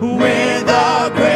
with the great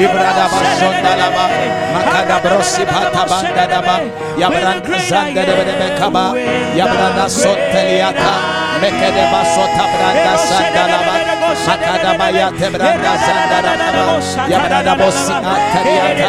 Ibrada. Mekede basota branda sanda laba. Makada baya tebranda sanda laba. Yabranda bosi atariata.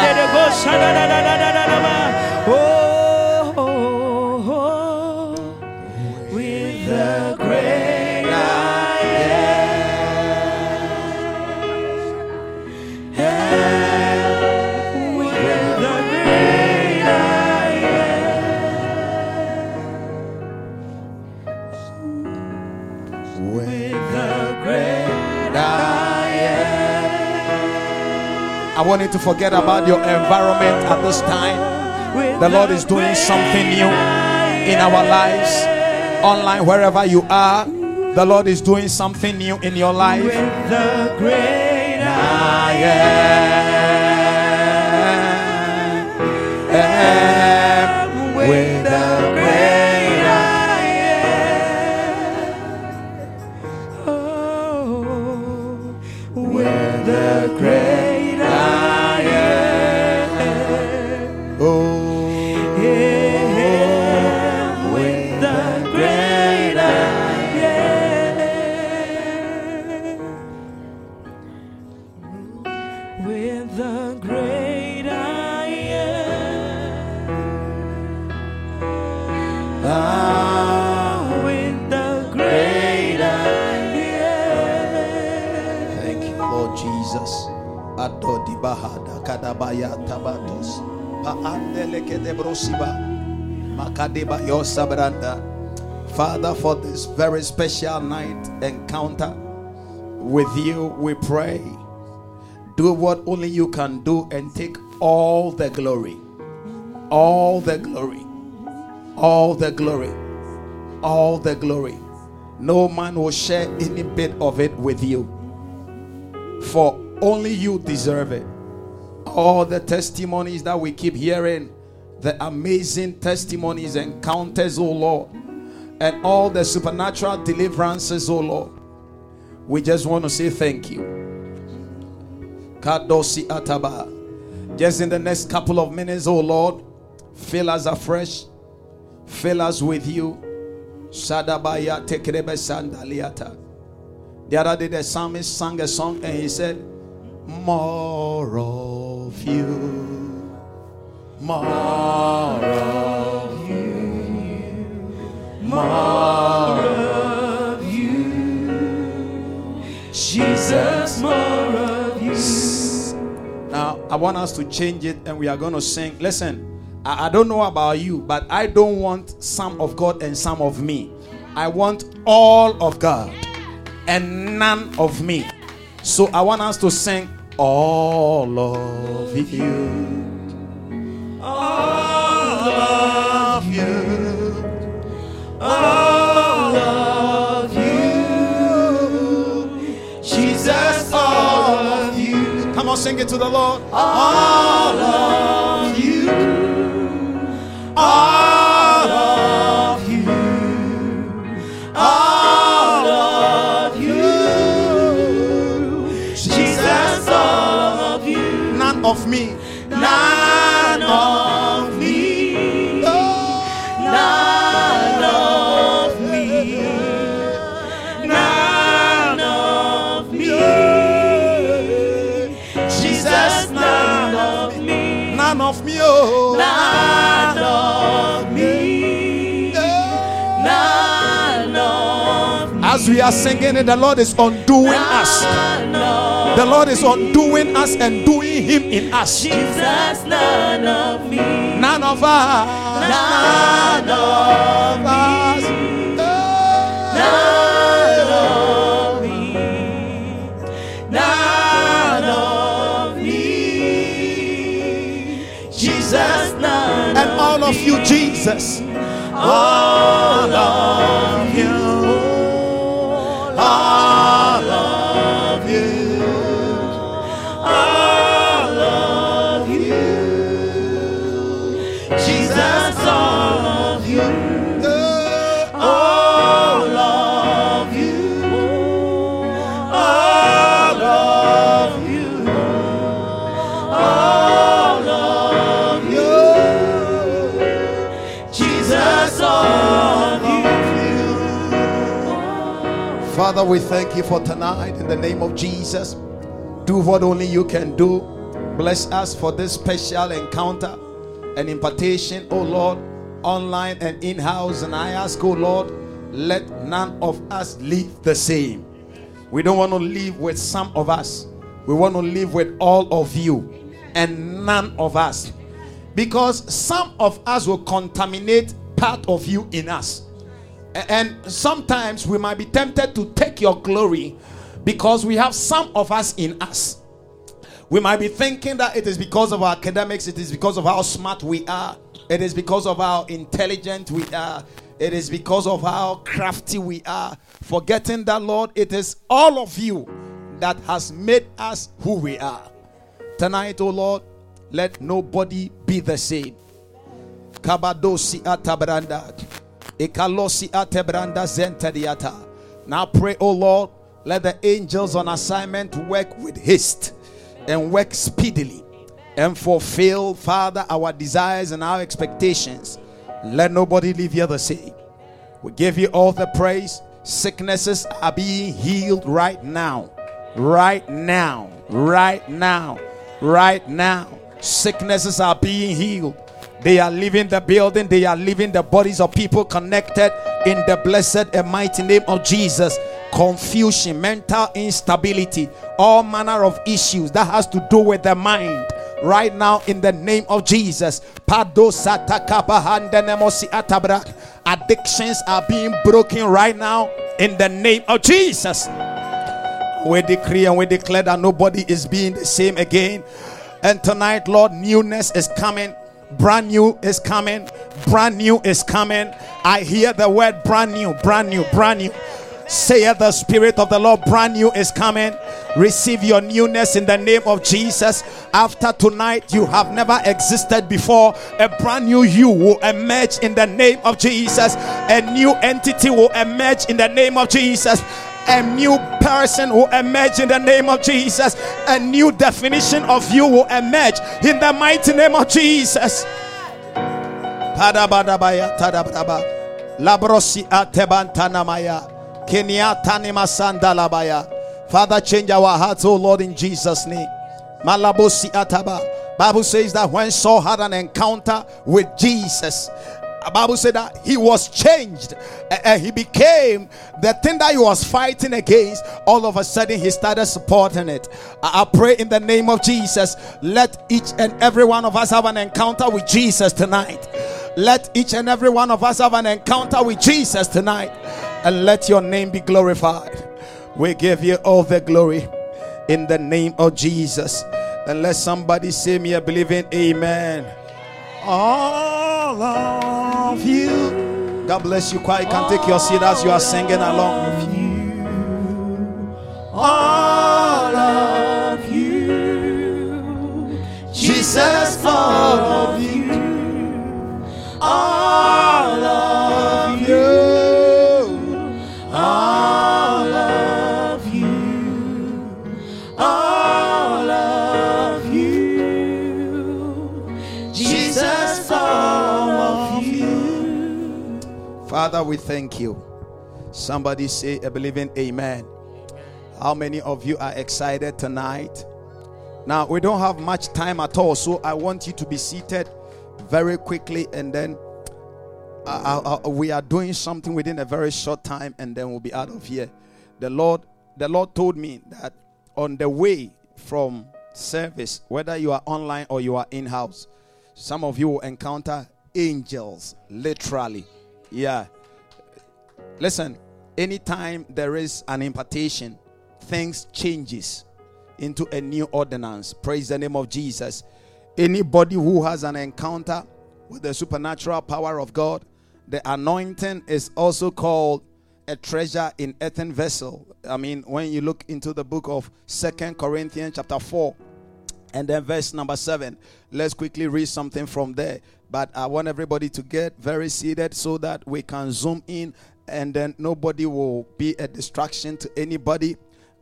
I want you to forget about your environment at this time. The Lord is doing something new in our lives. Online, wherever you are, the Lord is doing something new in your life. With the great I am. Father, for this very special night encounter with you, we pray. Do what only you can do and take all the glory. All the glory. All the glory. All the glory. No man will share any bit of it with you. For only you deserve it. All the testimonies that we keep hearing, the amazing testimonies, encounters, oh Lord, and all the supernatural deliverances, oh Lord. We just want to say thank you. Kadosi Ataba. Just in the next couple of minutes, oh Lord, fill us afresh, fill us with you. Sadabaya tekrebe sandaliata. The other day, the psalmist sang a song and he said, More of you, more of you, more of you, Jesus, more of you. Now, I want us to change it and we are going to sing. Listen, I, I don't know about you, but I don't want some of God and some of me. I want all of God and none of me. So I want us to sing all of you. All of you, all of you, Jesus, all of you, Come on, sing it to the Lord. all of you, all we are singing it, the Lord is undoing ah, us. The Lord is undoing us and doing Him in us. Jesus, none of me. None of us. None of us. None of me. None of me. Jesus, none And all of you, Jesus. all of you. Father, we thank you for tonight in the name of Jesus. Do what only you can do. Bless us for this special encounter and impartation, oh Lord, online and in house. And I ask, oh Lord, let none of us live the same. We don't want to live with some of us, we want to live with all of you and none of us. Because some of us will contaminate part of you in us. And sometimes we might be tempted to take your glory because we have some of us in us. We might be thinking that it is because of our academics, it is because of how smart we are, it is because of how intelligent we are, it is because of how crafty we are. Forgetting that, Lord, it is all of you that has made us who we are. Tonight, oh Lord, let nobody be the same. Kabadosi atabranda. Now pray, O Lord, let the angels on assignment work with haste and work speedily and fulfill, Father, our desires and our expectations. Let nobody leave here the same. We give you all the praise. Sicknesses are being healed right now. Right now. Right now. Right now. Sicknesses are being healed. They are leaving the building. They are leaving the bodies of people connected in the blessed and mighty name of Jesus. Confusion, mental instability, all manner of issues that has to do with the mind right now in the name of Jesus. Addictions are being broken right now in the name of Jesus. We decree and we declare that nobody is being the same again. And tonight, Lord, newness is coming. Brand new is coming. Brand new is coming. I hear the word brand new, brand new, brand new. Say the Spirit of the Lord, brand new is coming. Receive your newness in the name of Jesus. After tonight, you have never existed before. A brand new you will emerge in the name of Jesus. A new entity will emerge in the name of Jesus. A new person will emerge in the name of Jesus. A new definition of you will emerge in the mighty name of Jesus. Labrosi. Father, change our hearts, oh Lord, in Jesus' name. Malabosi ataba. Bible says that when Saul had an encounter with Jesus, the Bible said that he was changed. Uh, uh, he became the thing that he was fighting against. All of a sudden, he started supporting it. I, I pray in the name of Jesus, let each and every one of us have an encounter with Jesus tonight. Let each and every one of us have an encounter with Jesus tonight. And let your name be glorified. We give you all the glory in the name of Jesus. And let somebody say me a believing amen. All of you. God bless you. Quiet. You can take your seat as you are singing along. All of you. Jesus, all of you. Father, we thank you. Somebody say a believing amen. How many of you are excited tonight? Now, we don't have much time at all, so I want you to be seated very quickly and then uh, uh, uh, we are doing something within a very short time and then we'll be out of here. The Lord the Lord told me that on the way from service, whether you are online or you are in-house, some of you will encounter angels literally. Yeah. Listen, anytime there is an impartation, things changes into a new ordinance. Praise the name of Jesus. Anybody who has an encounter with the supernatural power of God, the anointing is also called a treasure in earthen vessel. I mean, when you look into the book of Second Corinthians chapter 4 and then verse number 7, let's quickly read something from there. But I want everybody to get very seated so that we can zoom in and then nobody will be a distraction to anybody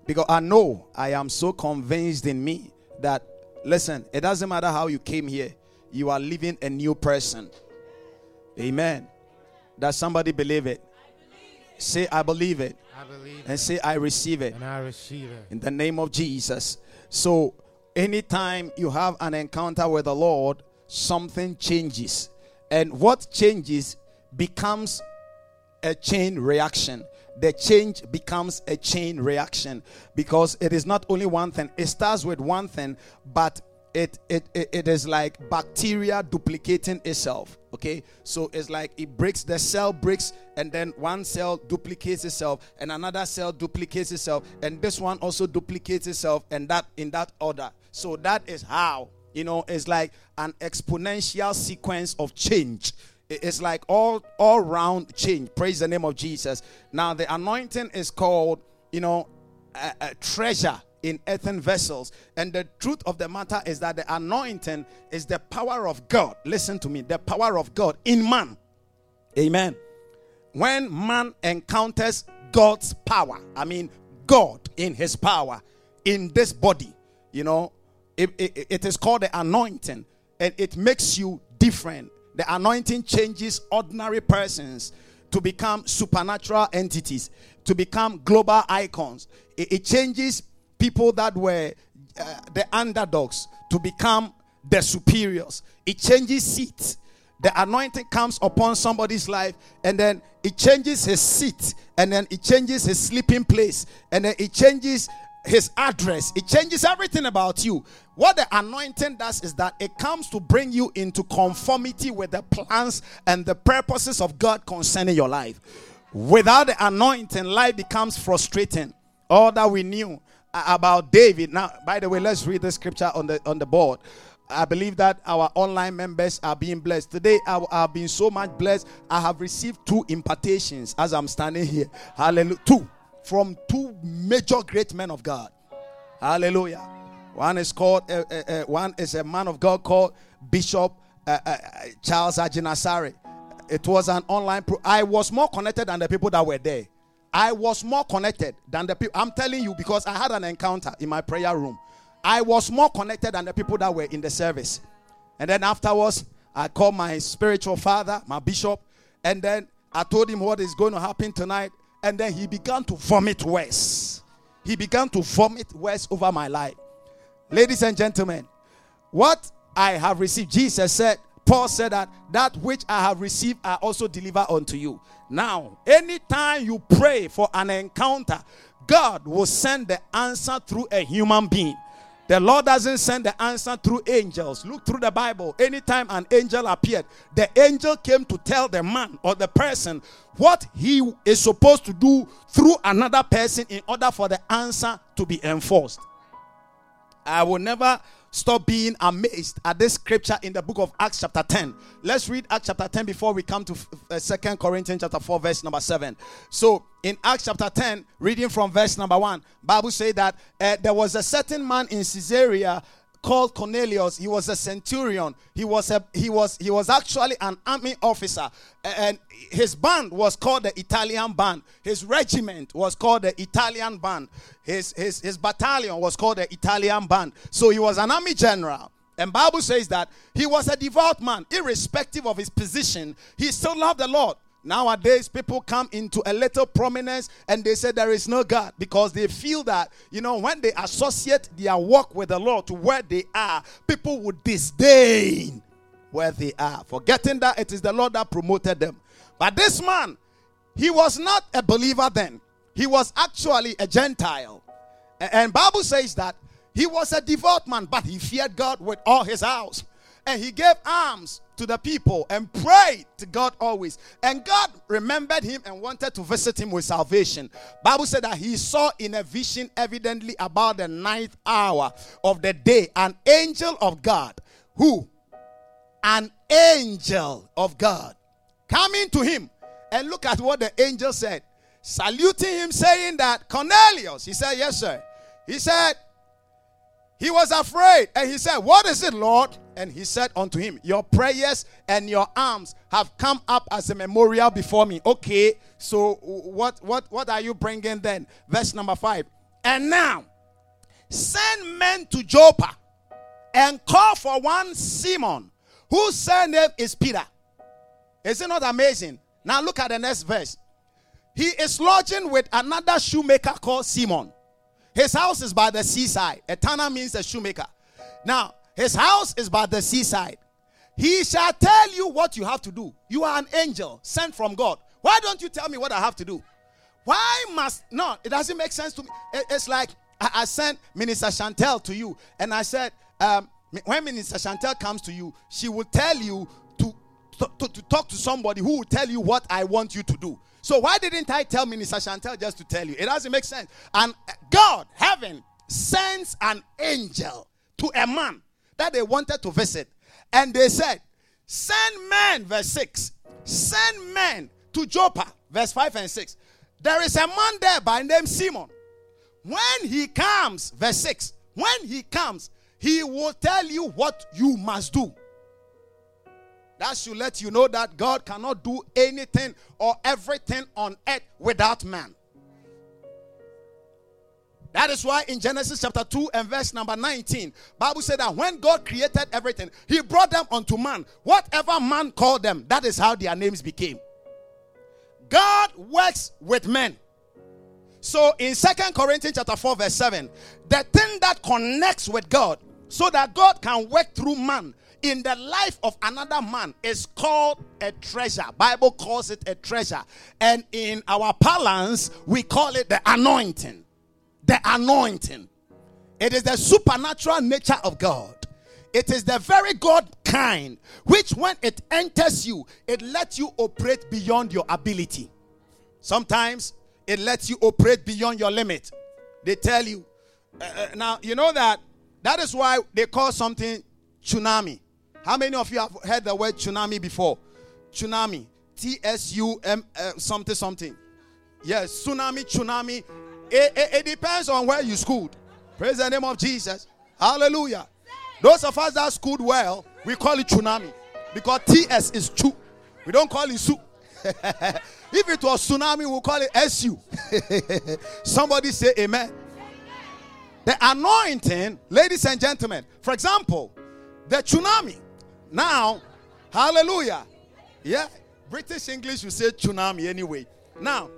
because I know I am so convinced in me that listen, it doesn't matter how you came here, you are living a new person. Amen. Does somebody believe it? Say, I believe it. I believe And say, I receive it. and I receive it. In the name of Jesus. So, anytime you have an encounter with the Lord, something changes. And what changes becomes a chain reaction. The change becomes a chain reaction because it is not only one thing, it starts with one thing, but it, it, it, is like bacteria duplicating itself okay so it's like it breaks the cell breaks and then one cell duplicates itself and another cell duplicates itself and this one also duplicates itself and that in that order so that is how you know it's like an exponential sequence of change it's like all all round change praise the name of jesus now the anointing is called you know a, a treasure in earthen vessels. And the truth of the matter is that the anointing is the power of God. Listen to me, the power of God in man. Amen. When man encounters God's power, I mean, God in his power in this body, you know, it, it, it is called the anointing and it makes you different. The anointing changes ordinary persons to become supernatural entities, to become global icons. It, it changes people that were uh, the underdogs to become the superiors. It changes seats. The anointing comes upon somebody's life, and then it changes his seat, and then it changes his sleeping place, and then it changes his address. It changes everything about you. What the anointing does is that it comes to bring you into conformity with the plans and the purposes of God concerning your life. Without the anointing, life becomes frustrating. All that we knew uh, about David. Now, by the way, let's read the scripture on the on the board. I believe that our online members are being blessed. Today, I have been so much blessed. I have received two impartations as I'm standing here. Hallelujah. Two from two major great men of God. Hallelujah. One is called, uh, uh, one is a man of God called Bishop Charles Agyinasare. It was an online. Pro- I was more connected than the people that were there. I was more connected than the people. I'm telling you because I had an encounter in my prayer room. I was more connected than the people that were in the service. And then afterwards, I called my spiritual father, my bishop, and then I told him what is going to happen tonight. And then he began to vomit words. He began to vomit words over my life. Ladies and gentlemen, what I have received, Jesus said, Paul said that that which I have received, I also deliver unto you. Now, anytime you pray for an encounter, God will send the answer through a human being. The Lord doesn't send the answer through angels. Look through the Bible. Anytime an angel appeared, the angel came to tell the man or the person what he is supposed to do through another person in order for the answer to be enforced. I will never stop being amazed at this scripture in the book of Acts chapter 10. Let's read Acts chapter 10 before we come to uh, Second Corinthians chapter 4 verse number 7. So in Acts chapter 10, reading from verse number 1, Bible say that uh, there was a certain man in Caesarea called Cornelius. He was a centurion. He was a he was he was actually an army officer, and his band was called the Italian band. His regiment was called the Italian band. His his his battalion was called the Italian band. So he was an army general. And Bible says that he was a devout man, irrespective of his position. He still loved the Lord. Nowadays, people come into a little prominence and they say there is no God because they feel that, you know, when they associate their work with the Lord to where they are, people would disdain where they are, forgetting that it is the Lord that promoted them. But this man, he was not a believer then. He was actually a Gentile. And Bible says that he was a devout man, but he feared God with all his house. And he gave alms to the people and prayed to God always. And God remembered him and wanted to visit him with salvation. Bible said that he saw in a vision evidently about the ninth hour of the day an angel of God who an angel of God coming to him and look at what the angel said saluting him saying that Cornelius he said yes sir he said he was afraid and he said, What is it, Lord? And he said unto him, Your prayers and your alms have come up as a memorial before me. Okay, so what what what are you bringing then? Verse number five. And now send men to Joppa and call for one Simon, whose surname is Peter. Is it not amazing? Now look at the next verse. He is lodging with another shoemaker called Simon his house is by the seaside. Etana means a shoemaker. Now, his house is by the seaside. He shall tell you what you have to do. You are an angel sent from God. Why don't you tell me what I have to do? Why must no? It doesn't make sense to me. it's like I, I, sent Minister Chantel to you, and I said, um, when Minister Chantel comes to you, she will tell you to, to, to talk to somebody who will tell you what I want you to do. So why didn't I tell Minister Chantel just to tell you? It doesn't make sense. And God, heaven, sends an angel to a man that they wanted to visit. And they said, Send men, verse 6. Send men to Joppa, verse 5 and 6. There is a man there by name Simon. When he comes, verse 6, when he comes, he will tell you what you must do. That should let you know that God cannot do anything or everything on earth without man. That is why in Genesis chapter 2 and verse number 19, Bible said that when God created everything, he brought them unto man. Whatever man called them, that is how their names became. God works with men. So in Second Corinthians chapter 4 verse 7, the thing that connects with God so that God can work through man in the life of another man is called a treasure. Bible calls it a treasure. And in our parlance, we call it the anointing. The anointing. It is the supernatural nature of God. It is the very God kind which, when it enters you, it lets you operate beyond your ability. Sometimes it lets you operate beyond your limit. They tell you. Uh, now, you know that that is why they call something tsunami. How many of you have heard the word tsunami before? Tsunami. T S U M uh, something something. Yes, tsunami, tsunami. It, it, it, depends on where you schooled. Praise the name of Jesus. Hallelujah. Those of us that schooled well, we call it tsunami because TS is chu. We don't call it su. if it was tsunami, we'll call it SU. Somebody say amen. The anointing, ladies and gentlemen, for example, the tsunami now, hallelujah. Yeah, British English you say tsunami anyway. Now,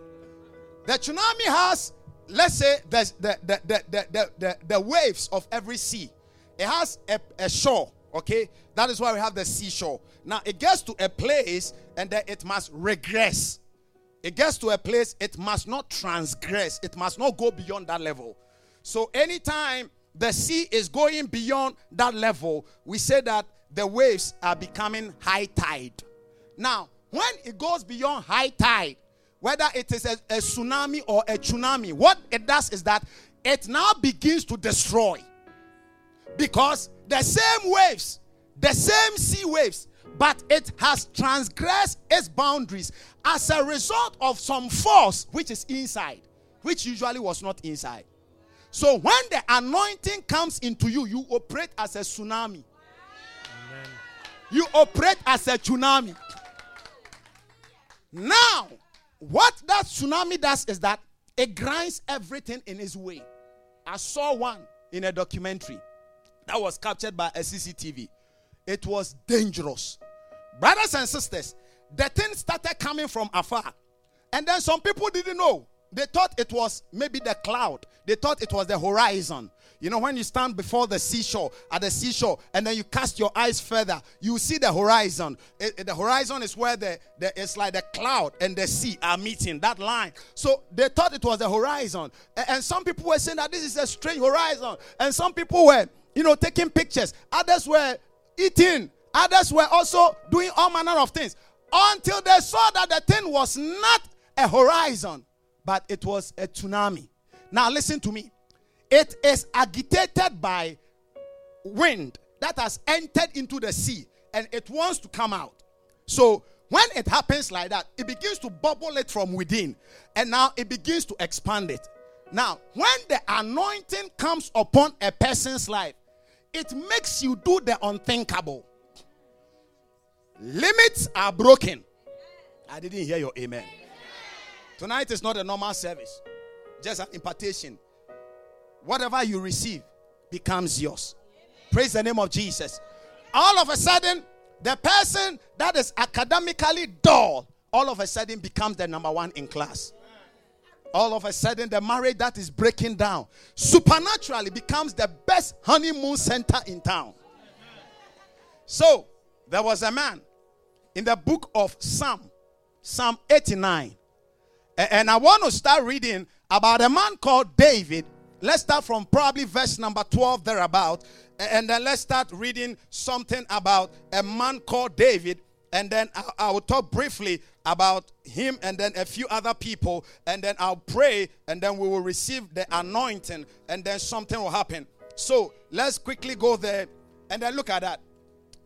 the tsunami has, let's say, the, the, the, the, the, the, the waves of every sea. It has a, a shore, okay? That is why we have the seashore. Now, it gets to a place and then it must regress. It gets to a place, it must not transgress, it must not go beyond that level. So, anytime the sea is going beyond that level, we say that the waves are becoming high tide. Now, when it goes beyond high tide, whether it is a, a, tsunami or a tsunami, what it does is that it now begins to destroy. Because the same waves, the same sea waves, but it has transgressed its boundaries as a result of some force which is inside, which usually was not inside. So when the anointing comes into you, you operate as a tsunami. You operate as a tsunami. Now, what that tsunami does is that it grinds everything in its way. I saw one in a documentary that was captured by a CCTV. It was dangerous. Brothers and sisters, the thing started coming from afar. And then some people didn't know. They thought it was maybe the cloud. They thought it was the horizon. You know, when you stand before the seashore, at the seashore, and then you cast your eyes further, you see the horizon. It, it, the horizon is where the, the it's like the cloud and the sea are meeting, that line. So they thought it was the horizon. And, and some people were saying that this is a strange horizon. And some people were, you know, taking pictures. Others were eating. Others were also doing all manner of things. Until they saw that the thing was not a horizon, but it was a tsunami. Now, listen to me. It is agitated by wind that has entered into the sea and it wants to come out. So, when it happens like that, it begins to bubble it from within and now it begins to expand it. Now, when the anointing comes upon a person's life, it makes you do the unthinkable. Limits are broken. I didn't hear your amen. Tonight is not a normal service, just an impartation whatever you receive becomes yours. Praise the name of Jesus. All of a sudden, the person that is academically dull, all of a sudden becomes the number one in class. All of a sudden, the marriage that is breaking down supernaturally becomes the best honeymoon center in town. So, there was a man in the book of Psalm, Psalm 89. And I want to start reading about a man called David Let's start from probably verse number 12 thereabout. And then let's start reading something about a man called David. And then I, will talk briefly about him and then a few other people. And then I'll pray. And then we will receive the anointing. And then something will happen. So let's quickly go there. And then look at that.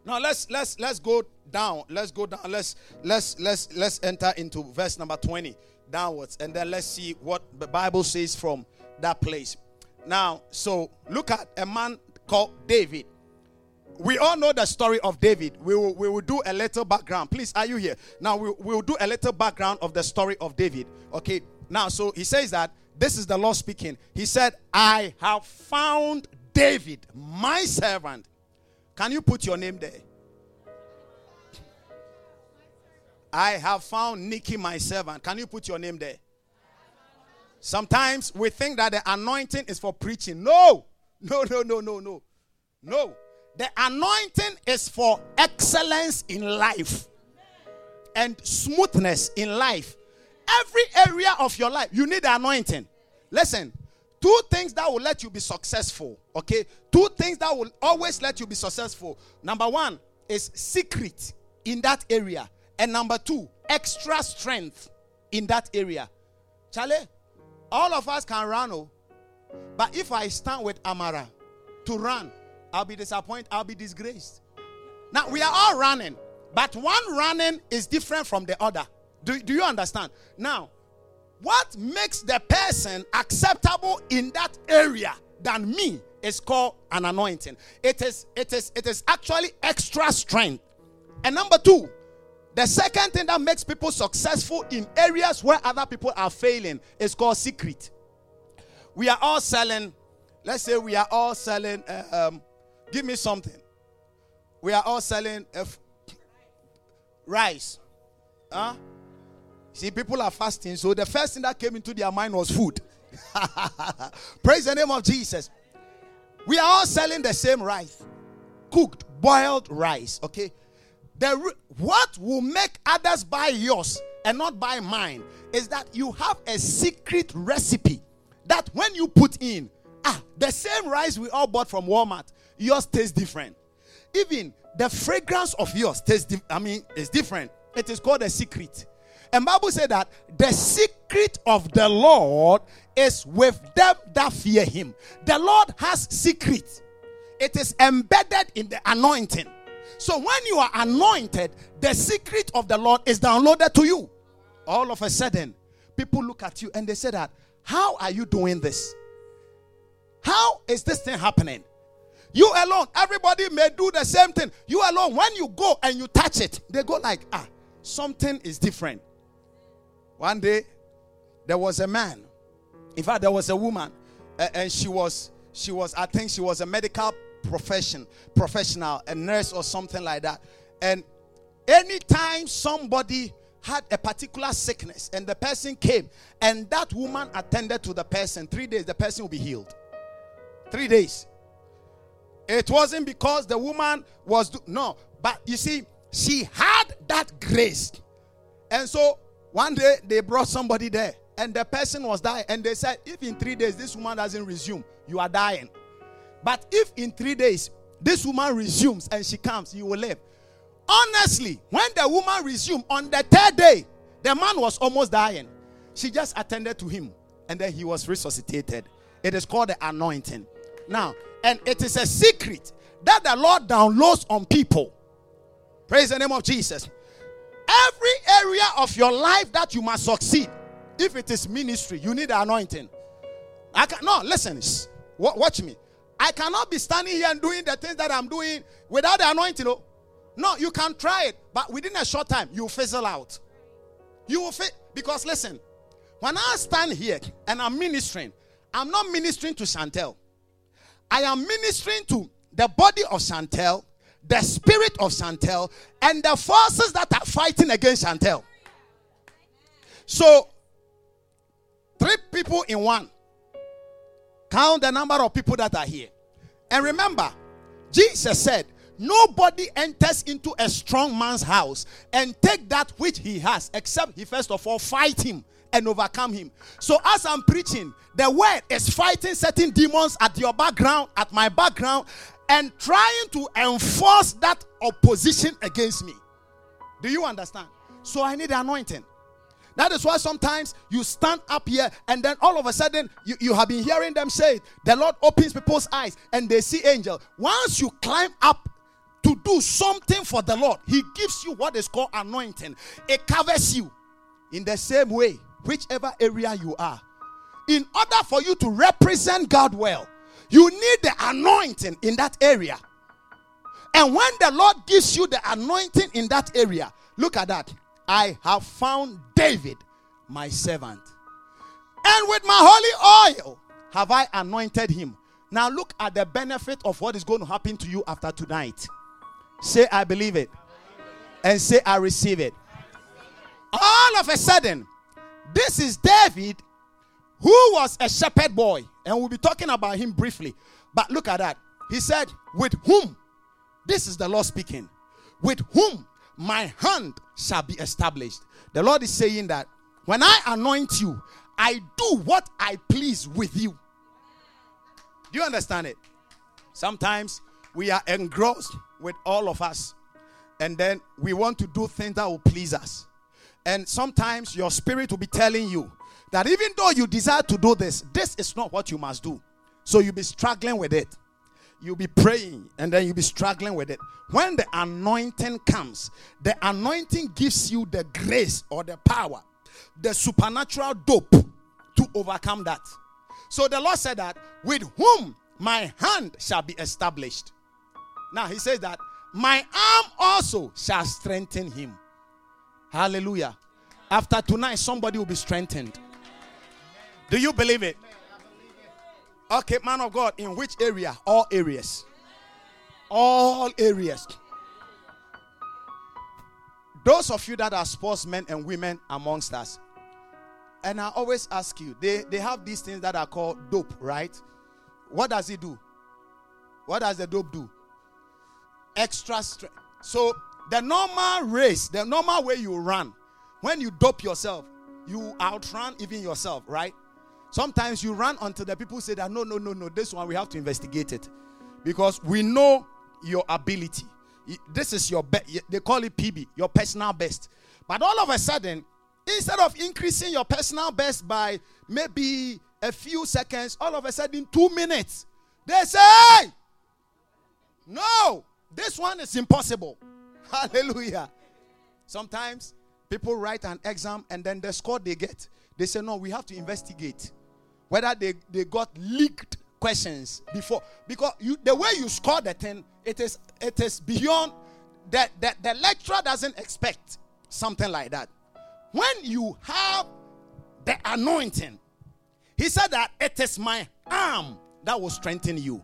Now let's let's let's go down. Let's go down. Let's let's let's let's enter into verse number 20 downwards. And then let's see what the Bible says from that place. Now, so look at a man called David. We all know the story of David. We will, we will do a little background. Please, are you here? Now, we will do a little background of the story of David. Okay. Now, so he says that this is the Lord speaking. He said, I have found David, my servant. Can you put your name there? I have found Nicky, my servant. Can you put your name there? Sometimes we think that the anointing is for preaching. No, no, no, no, no, no. No. The anointing is for excellence in life and smoothness in life. Every area of your life, you need the anointing. Listen, two things that will let you be successful. Okay, two things that will always let you be successful. Number one is secret in that area, and number two, extra strength in that area. Charlie, all of us can run, oh. But if I stand with Amara to run, I'll be disappointed, I'll be disgraced. Now, we are all running, but one running is different from the other. Do, do you understand? Now, what makes the person acceptable in that area than me is called an anointing. It is, it is, it is actually extra strength. And number two, the second thing that makes people successful in areas where other people are failing is called secret. We are all selling, let's say we are all selling, uh, um, give me something. We are all selling uh, rice. Huh? See, people are fasting, so the first thing that came into their mind was food. Praise the name of Jesus. We are all selling the same rice, cooked, boiled rice, okay? The, what will make others buy yours and not buy mine is that you have a secret recipe that when you put in, ah, the same rice we all bought from Walmart, yours tastes different. Even the fragrance of yours tastes, di- I mean, is different. It is called a secret. And Bible said that the secret of the Lord is with them that fear him. The Lord has secret. It is embedded in the anointing. So when you are anointed, the secret of the Lord is downloaded to you. All of a sudden, people look at you and they say that, how are you doing this? How is this thing happening? You alone, everybody may do the same thing. You alone, when you go and you touch it, they go like, ah, something is different. One day, there was a man. In fact, there was a woman, and she was, she was, I think she was a medical profession, professional, a nurse or something like that. And anytime somebody had a particular sickness and the person came and that woman attended to the person, three days the person will be healed. Three days. It wasn't because the woman was, do- no, but you see, she had that grace. And so one day they brought somebody there and the person was dying. And they said, if in three days this woman doesn't resume, you are dying. But if in three days this woman resumes and she comes, you will live. Honestly, when the woman resumed on the third day, the man was almost dying. She just attended to him and then he was resuscitated. It is called the anointing. Now, and it is a secret that the Lord downloads on people. Praise the name of Jesus. Every area of your life that you must succeed, if it is ministry, you need anointing. I can no listen. Watch me. I cannot be standing here and doing the things that I'm doing without the anointing. No, no, you can try it, but within a short time, you fizzle out. You will fit because listen, when I stand here and I'm ministering, I'm not ministering to Chantel. I am ministering to the body of Chantel, the spirit of Chantel, and the forces that are fighting against Chantel. So, three people in one. Count the number of people that are here. And remember, Jesus said, Nobody enters into a strong man's house and take that which he has, except he first of all fight him and overcome him. So, as I'm preaching, the word is fighting certain demons at your background, at my background, and trying to enforce that opposition against me. Do you understand? So, I need anointing. That is why sometimes you stand up here and then all of a sudden you, you have been hearing them say, The Lord opens people's eyes and they see angel. Once you climb up to do something for the Lord, He gives you what is called anointing. It covers you in the same way, whichever area you are. In order for you to represent God well, you need the anointing in that area. And when the Lord gives you the anointing in that area, look at that. I have found David, my servant. And with my holy oil have I anointed him. Now look at the benefit of what is going to happen to you after tonight. Say, I believe it. And say, I receive it. All of a sudden, this is David, who was a shepherd boy. And we'll be talking about him briefly. But look at that. He said, With whom? This is the Lord speaking. With whom my hand shall be established. The Lord is saying that when I anoint you, I do what I please with you. Do you understand it? Sometimes we are engrossed with all of us, and then we want to do things that will please us. And sometimes your spirit will be telling you that even though you desire to do this, this is not what you must do. So you'll be struggling with it you'll be praying and then you'll be struggling with it. When the anointing comes, the anointing gives you the grace or the power, the supernatural dope to overcome that. So the Lord said that with whom my hand shall be established. Now he says that my arm also shall strengthen him. Hallelujah. After tonight, somebody will be strengthened. Do you believe it? Okay, man of God, in which area? All areas. All areas. Those of you that are sportsmen and women amongst us, and I always ask you, they, they have these things that are called dope, right? What does it do? What does the dope do? Extra strength. So the normal race, the normal way you run, when you dope yourself, you outrun even yourself, right? Sometimes you run until the people say that no, no, no, no, this one we have to investigate it because we know your ability. This is your best. They call it PB, your personal best. But all of a sudden, instead of increasing your personal best by maybe a few seconds, all of a sudden, two minutes, they say, No, this one is impossible. Hallelujah. Sometimes people write an exam and then the score they get, they say, No, we have to investigate whether they, they got leaked questions before. Because you the way you score the thing it is it is beyond that that the lecturer doesn't expect something like that. When you have the anointing he said that it is my arm that will strengthen you.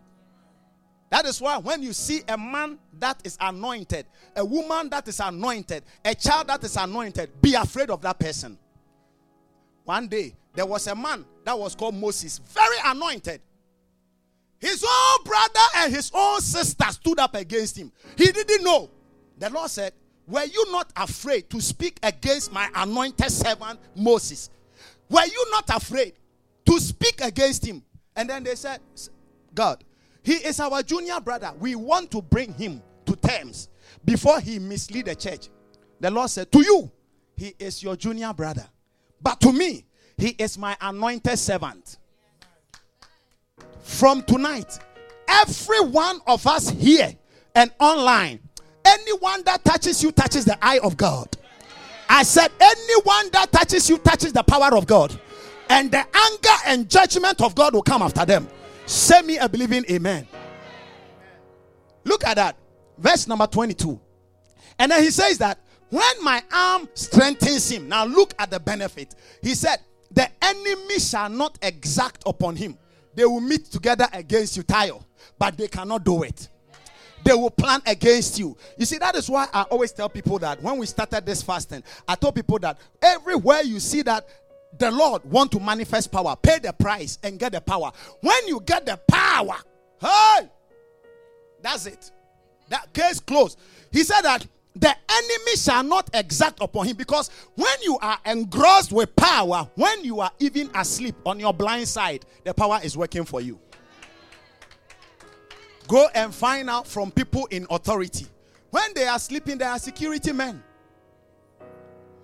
That is why when you see a man that is anointed, a woman that is anointed, a child that is anointed, be afraid of that person. One day, there was a man that was called Moses, very anointed. His own brother and his own sister stood up against him. He didn't know. The Lord said, Were you not afraid to speak against my anointed servant Moses? Were you not afraid to speak against him? And then they said, God, he is our junior brother. We want to bring him to terms before he mislead the church. The Lord said, To you, he is your junior brother. But to me, he is my anointed servant. From tonight, every one of us here and online, anyone that touches you touches the eye of God. I said, anyone that touches you touches the power of God. And the anger and judgment of God will come after them. Send me a believing amen. Look at that. Verse number 22. And then he says that when my arm strengthens him, now look at the benefit. He said, The enemy shall not exact upon him. They will meet together against you, Tayo, but they cannot do it. They will plan against you. You see, that is why I always tell people that when we started this fasting, I told people that everywhere you see that the Lord want to manifest power, pay the price and get the power. When you get the power, hey, that's it. That case closed. He said that the enemy shall not exact upon him because when you are engrossed with power, when you are even asleep on your blind side, the power is working for you. Go and find out from people in authority. When they are sleeping, there are security men.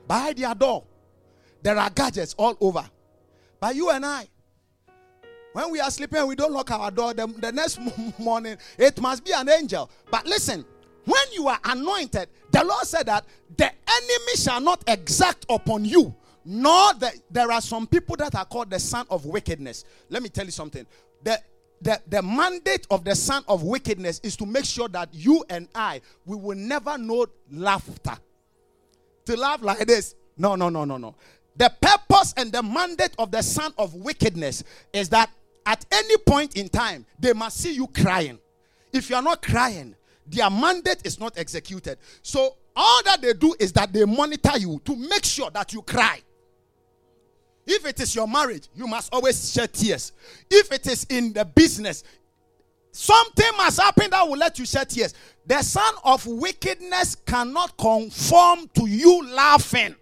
By their door, there are gadgets all over. But you and I, when we are sleeping we don't lock our door, the, the next morning it must be an angel. But listen, when you are anointed, the Lord said that the enemy shall not exact upon you, nor that there are some people that are called the son of wickedness. Let me tell you something. The the, the mandate of the son of wickedness is to make sure that you and I we will never know laughter. To laugh like this. No, no, no, no, no. The purpose and the mandate of the son of wickedness is that at any point in time, they must see you crying. If you are not crying, their mandate is not executed. So, all that they do is that they monitor you to make sure that you cry. If it is your marriage, you must always shed tears. If it is in the business, something must happen that will let you shed tears. The son of wickedness cannot conform to you laughing.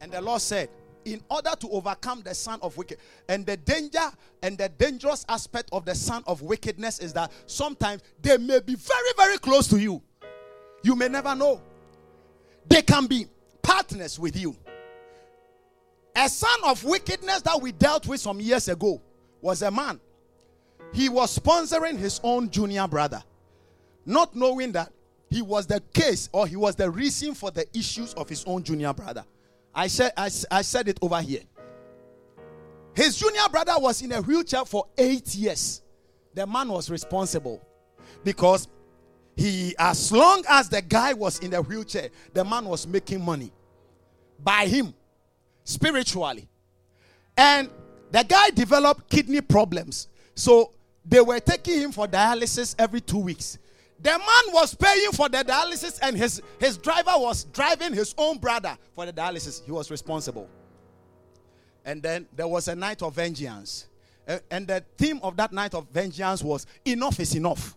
And the Lord said, in order to overcome the son of wicked. And the danger and the dangerous aspect of the son of wickedness is that sometimes they may be very very close to you. You may never know. They can be partners with you. A son of wickedness that we dealt with some years ago was a man. He was sponsoring his own junior brother not knowing that he was the case or he was the reason for the issues of his own junior brother I said, I, I said it over here. His junior brother was in a wheelchair for eight years. The man was responsible because he, as long as the guy was in the wheelchair, the man was making money by him spiritually. And the guy developed kidney problems. So they were taking him for dialysis every two weeks. The man was paying for the dialysis, and his, his driver was driving his own brother for the dialysis. He was responsible. And then there was a night of vengeance. And the theme of that night of vengeance was enough is enough.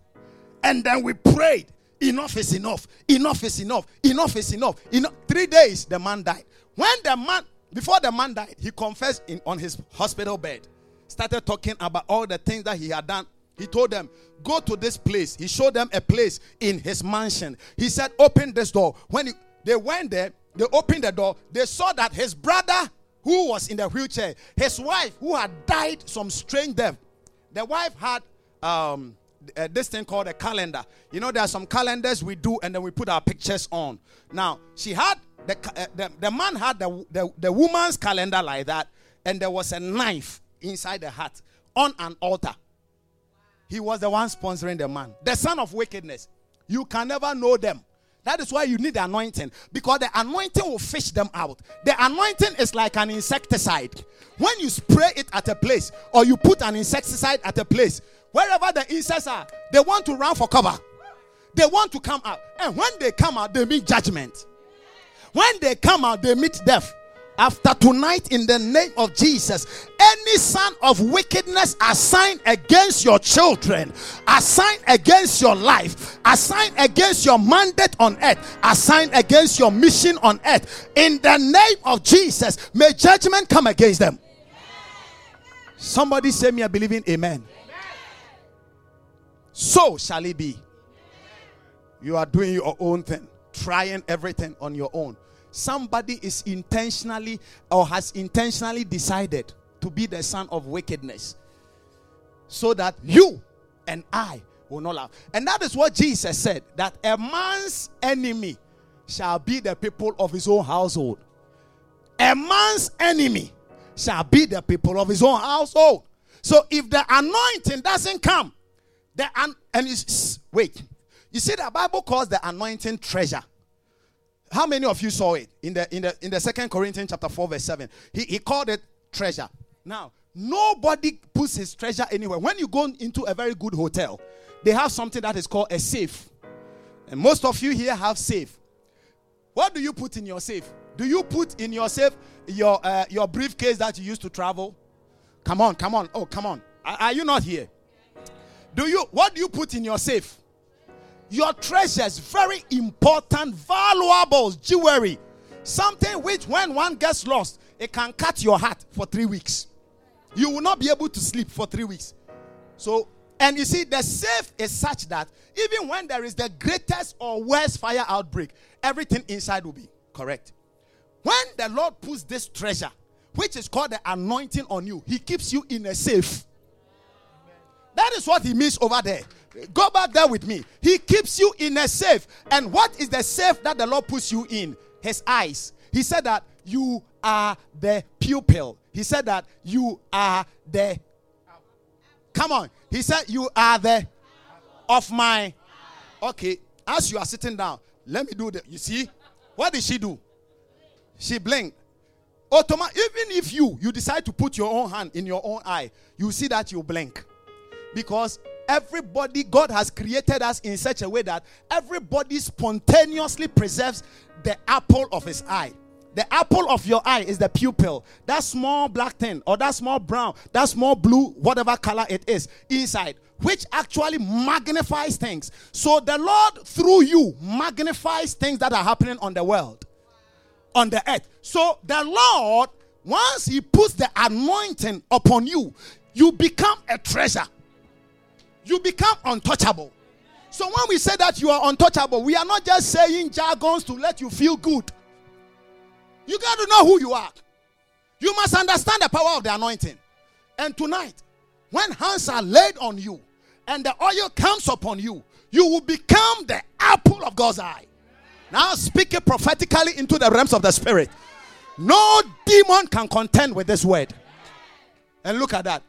And then we prayed, enough is enough, enough is enough, enough is enough. enough. Three days, the man died. When the man, before the man died, he confessed in, on his hospital bed, started talking about all the things that he had done he told them, Go to this place. He showed them a place in his mansion. He said, Open this door. When he, they went there, they opened the door. They saw that his brother, who was in the wheelchair, his wife, who had died some strange death, the wife had um, uh, this thing called a calendar. You know, there are some calendars we do and then we put our pictures on. Now, she had the, uh, the, the man had the, the, the woman's calendar like that, and there was a knife inside the hat on an altar. He was the one sponsoring the man. The son of wickedness. You can never know them. That is why you need the anointing because the anointing will fish them out. The anointing is like an insecticide. When you spray it at a place or you put an insecticide at a place, wherever the insects are, they want to run for cover. They want to come out. And when they come out, they meet judgment. When they come out, they meet death. After tonight, in the name of Jesus, any son of wickedness assigned against your children, assigned against your life, assigned against your mandate on earth, assigned against your mission on earth, in the name of Jesus, may judgment come against them. Somebody say me, I believe in amen. So shall it be. You are doing your own thing, trying everything on your own. Somebody is intentionally or has intentionally decided to be the son of wickedness so that you and I will not laugh. And that is what Jesus said that a man's enemy shall be the people of his own household. A man's enemy shall be the people of his own household. So if the anointing doesn't come, the an- and wait, you see the Bible calls the anointing treasure. How many of you saw it in the in the in the second Corinthians chapter 4, verse 7? He, he called it treasure. Now, nobody puts his treasure anywhere. When you go into a very good hotel, they have something that is called a safe. And most of you here have safe. What do you put in your safe? Do you put in your safe your uh, your briefcase that you used to travel? Come on, come on. Oh, come on. Are, are you not here? Do you what do you put in your safe? Your treasures, very important, valuables, jewelry, something which when one gets lost, it can cut your heart for three weeks. You will not be able to sleep for three weeks. So, and you see, the safe is such that even when there is the greatest or worst fire outbreak, everything inside will be correct. When the Lord puts this treasure, which is called the anointing on you, He keeps you in a safe. That is what He means over there. Go back there with me. He keeps you in a safe. And what is the safe that the Lord puts you in? His eyes. He said that you are the pupil. He said that you are the. Come on. He said you are the of my. Okay. As you are sitting down, let me do the. You see, what did she do? She blinked. Automatic. Even if you you decide to put your own hand in your own eye, you see that you blink because everybody, God has created us in such a way that everybody spontaneously preserves the apple of his eye. The apple of your eye is the pupil. That small black thing, or that small brown, that small blue, whatever color it is, inside, which actually magnifies things. So the Lord, through you, magnifies things that are happening on the world, on the earth. So the Lord, once He puts the anointing upon you, you become a treasure you become untouchable. So when we say that you are untouchable, we are not just saying jargons to let you feel good. You got to know who you are. You must understand the power of the anointing. And tonight, when hands are laid on you and the oil comes upon you, you will become the apple of God's eye. Now, speak it prophetically into the realms of the spirit. No demon can contend with this word. And look at that.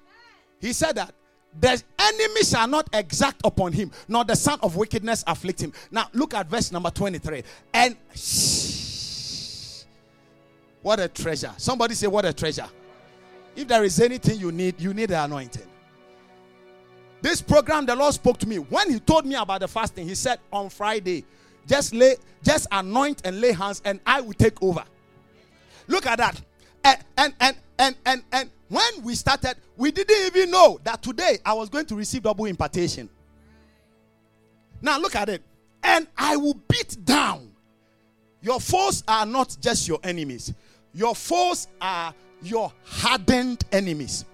He said that the enemy shall not exact upon him, nor the son of wickedness afflict him. Now, look at verse number 23. And shh, what a treasure. Somebody say, What a treasure. If there is anything you need, you need the anointing. This program, the Lord spoke to me. When He told me about the fasting, He said on Friday, just lay, just anoint and lay hands, and I will take over. Look at that. And and and and and, and when we started, we didn't even know that today I was going to receive double impartation. Now look at it. And I will beat down. Your foes are not just your enemies, your foes are your hardened enemies.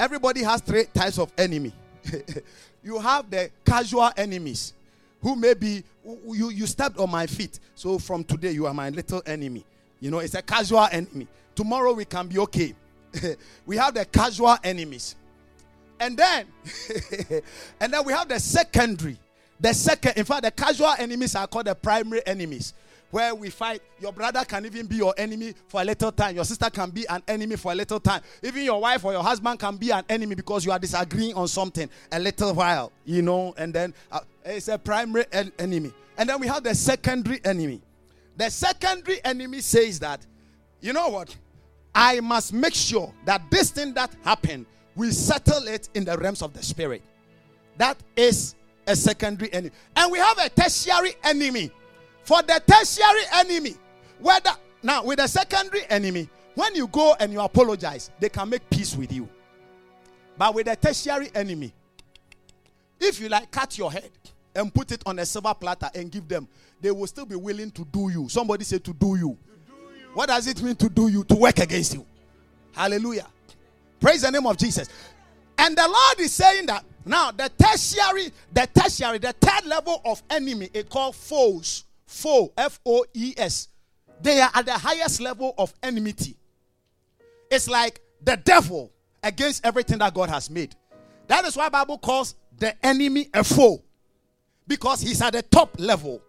Everybody has three types of enemy. you have the casual enemies who maybe you, you stepped on my feet. So from today, you are my little enemy. You know, it's a casual enemy. Tomorrow we can be okay. we have the casual enemies. And then and then we have the secondary. The second, in fact, the casual enemies are called the primary enemies. Where we fight, your brother can even be your enemy for a little time. Your sister can be an enemy for a little time. Even your wife or your husband can be an enemy because you are disagreeing on something a little while, you know. And then uh, it's a primary en- enemy. And then we have the secondary enemy. The secondary enemy says that, you know what? I must make sure that this thing that happened, we settle it in the realms of the spirit. That is a secondary enemy. And we have a tertiary enemy. For the tertiary enemy, whether now with a secondary enemy, when you go and you apologize, they can make peace with you. But with a tertiary enemy, if you like cut your head and put it on a silver platter and give them, they will still be willing to do you. Somebody say to do you. What does it mean to do you? To work against you. Hallelujah. Praise the name of Jesus. And the Lord is saying that now the tertiary, the tertiary, the third level of enemy is called foes. Foe, F O E S. They are at the highest level of enmity. It's like the devil against everything that God has made. That is why Bible calls the enemy a foe because he's at the top level.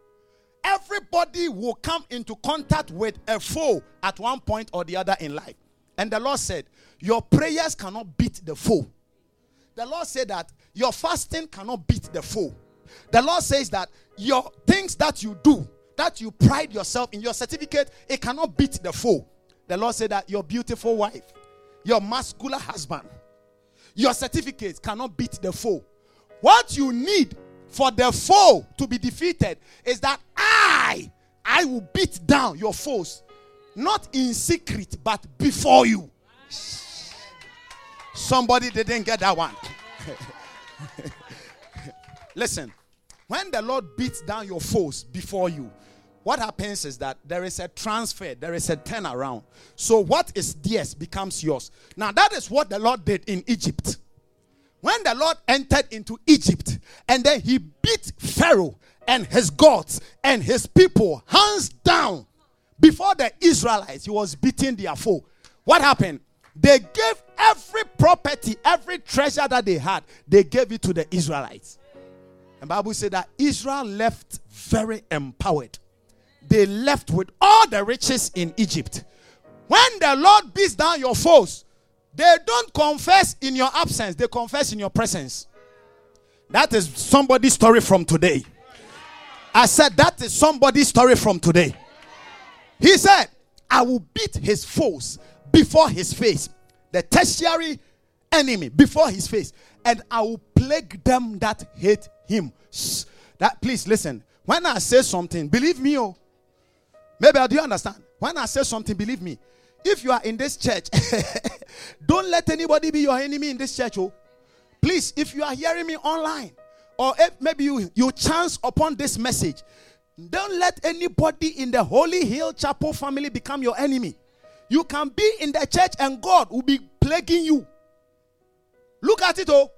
Everybody will come into contact with a foe at one point or the other in life. And the Lord said, Your prayers cannot beat the foe. The Lord said that your fasting cannot beat the foe. The Lord says that your things that you do, that you pride yourself in your certificate, it cannot beat the foe. The Lord said that your beautiful wife, your muscular husband, your certificates cannot beat the foe. What you need for the foe to be defeated is that I, I will beat down your foes, not in secret, but before you. Somebody didn't get that one. Listen, when the Lord beats down your foes before you, what happens is that there is a transfer, there is a turnaround. So what is theirs becomes yours. Now, that is what the Lord did in Egypt. When the Lord entered into Egypt and then he beat Pharaoh and his gods and his people hands down before the Israelites, he was beating their foe. What happened? They gave every property, every treasure that they had, they gave it to the Israelites. And Bible said that Israel left very empowered. They left with all the riches in Egypt. When the Lord beats down your foes, they don't confess in your absence, they confess in your presence. That is somebody's story from today. I said, That is somebody's story from today. He said, I will beat his foes before his face, the tertiary enemy before his face, and I will plague them that hate him. That please listen. When I say something, believe me, oh. Maybe I do understand? When I say something, believe me. If you are in this church, don't let anybody be your enemy in this church. Oh, please, if you are hearing me online, or maybe you you chance upon this message, don't let anybody in the Holy Hill Chapel family become your enemy. You can be in the church and God will be plaguing you. Look at it, oh.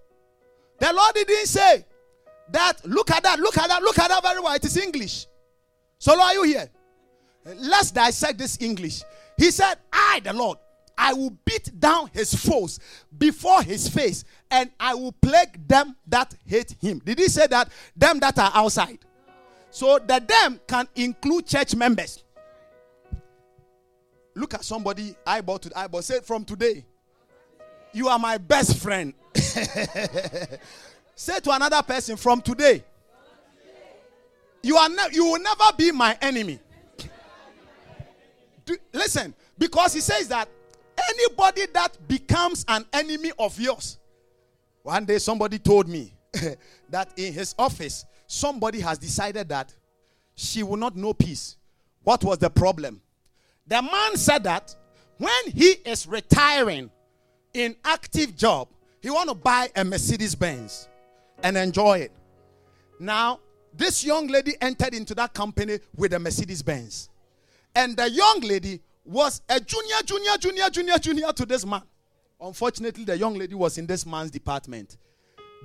The Lord didn't say that. Look at that. Look at that. Look at that very well. It is English. So, are you here? Let's dissect this English. He said, I, the Lord, I will beat down his foes before his face, and I will plague them that hate him. Did he say that? Them that are outside. So the them can include church members. Look at somebody eyeball to eyeball. Say from today, you are my best friend. Say to another person from today, you are ne- you will never be my enemy. Do, listen, because he says that anybody that becomes an enemy of yours. One day somebody told me that in his office, somebody has decided that she will not know peace. What was the problem? The man said that when he is retiring in active job, he want to buy a Mercedes Benz and enjoy it. Now, this young lady entered into that company with a Mercedes Benz. And the young lady was a junior, junior, junior, junior, junior to this man. Unfortunately, the young lady was in this man's department.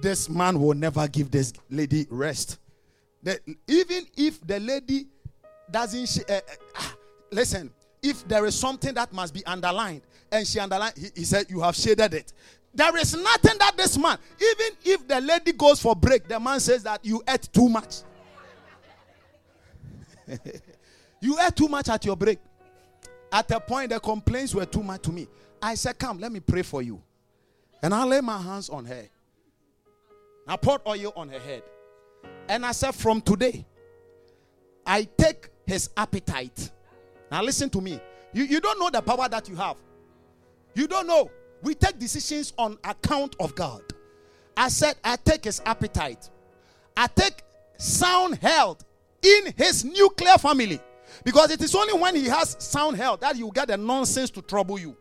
This man will never give this lady rest. Even if the lady doesn't, uh, uh, listen, if there is something that must be underlined, and she underlined, he, he said, You have shaded it. There is nothing that this man, even if the lady goes for break, the man says that you ate too much. You ate too much at your break. At a point, the complaints were too much to me. I said, Come, let me pray for you. And I lay my hands on her. I poured oil on her head. And I said, From today, I take his appetite. Now, listen to me. You, you don't know the power that you have. You don't know. We take decisions on account of God. I said, I take his appetite. I take sound health in his nuclear family. Because it is only when he has sound health that you get the nonsense to trouble you.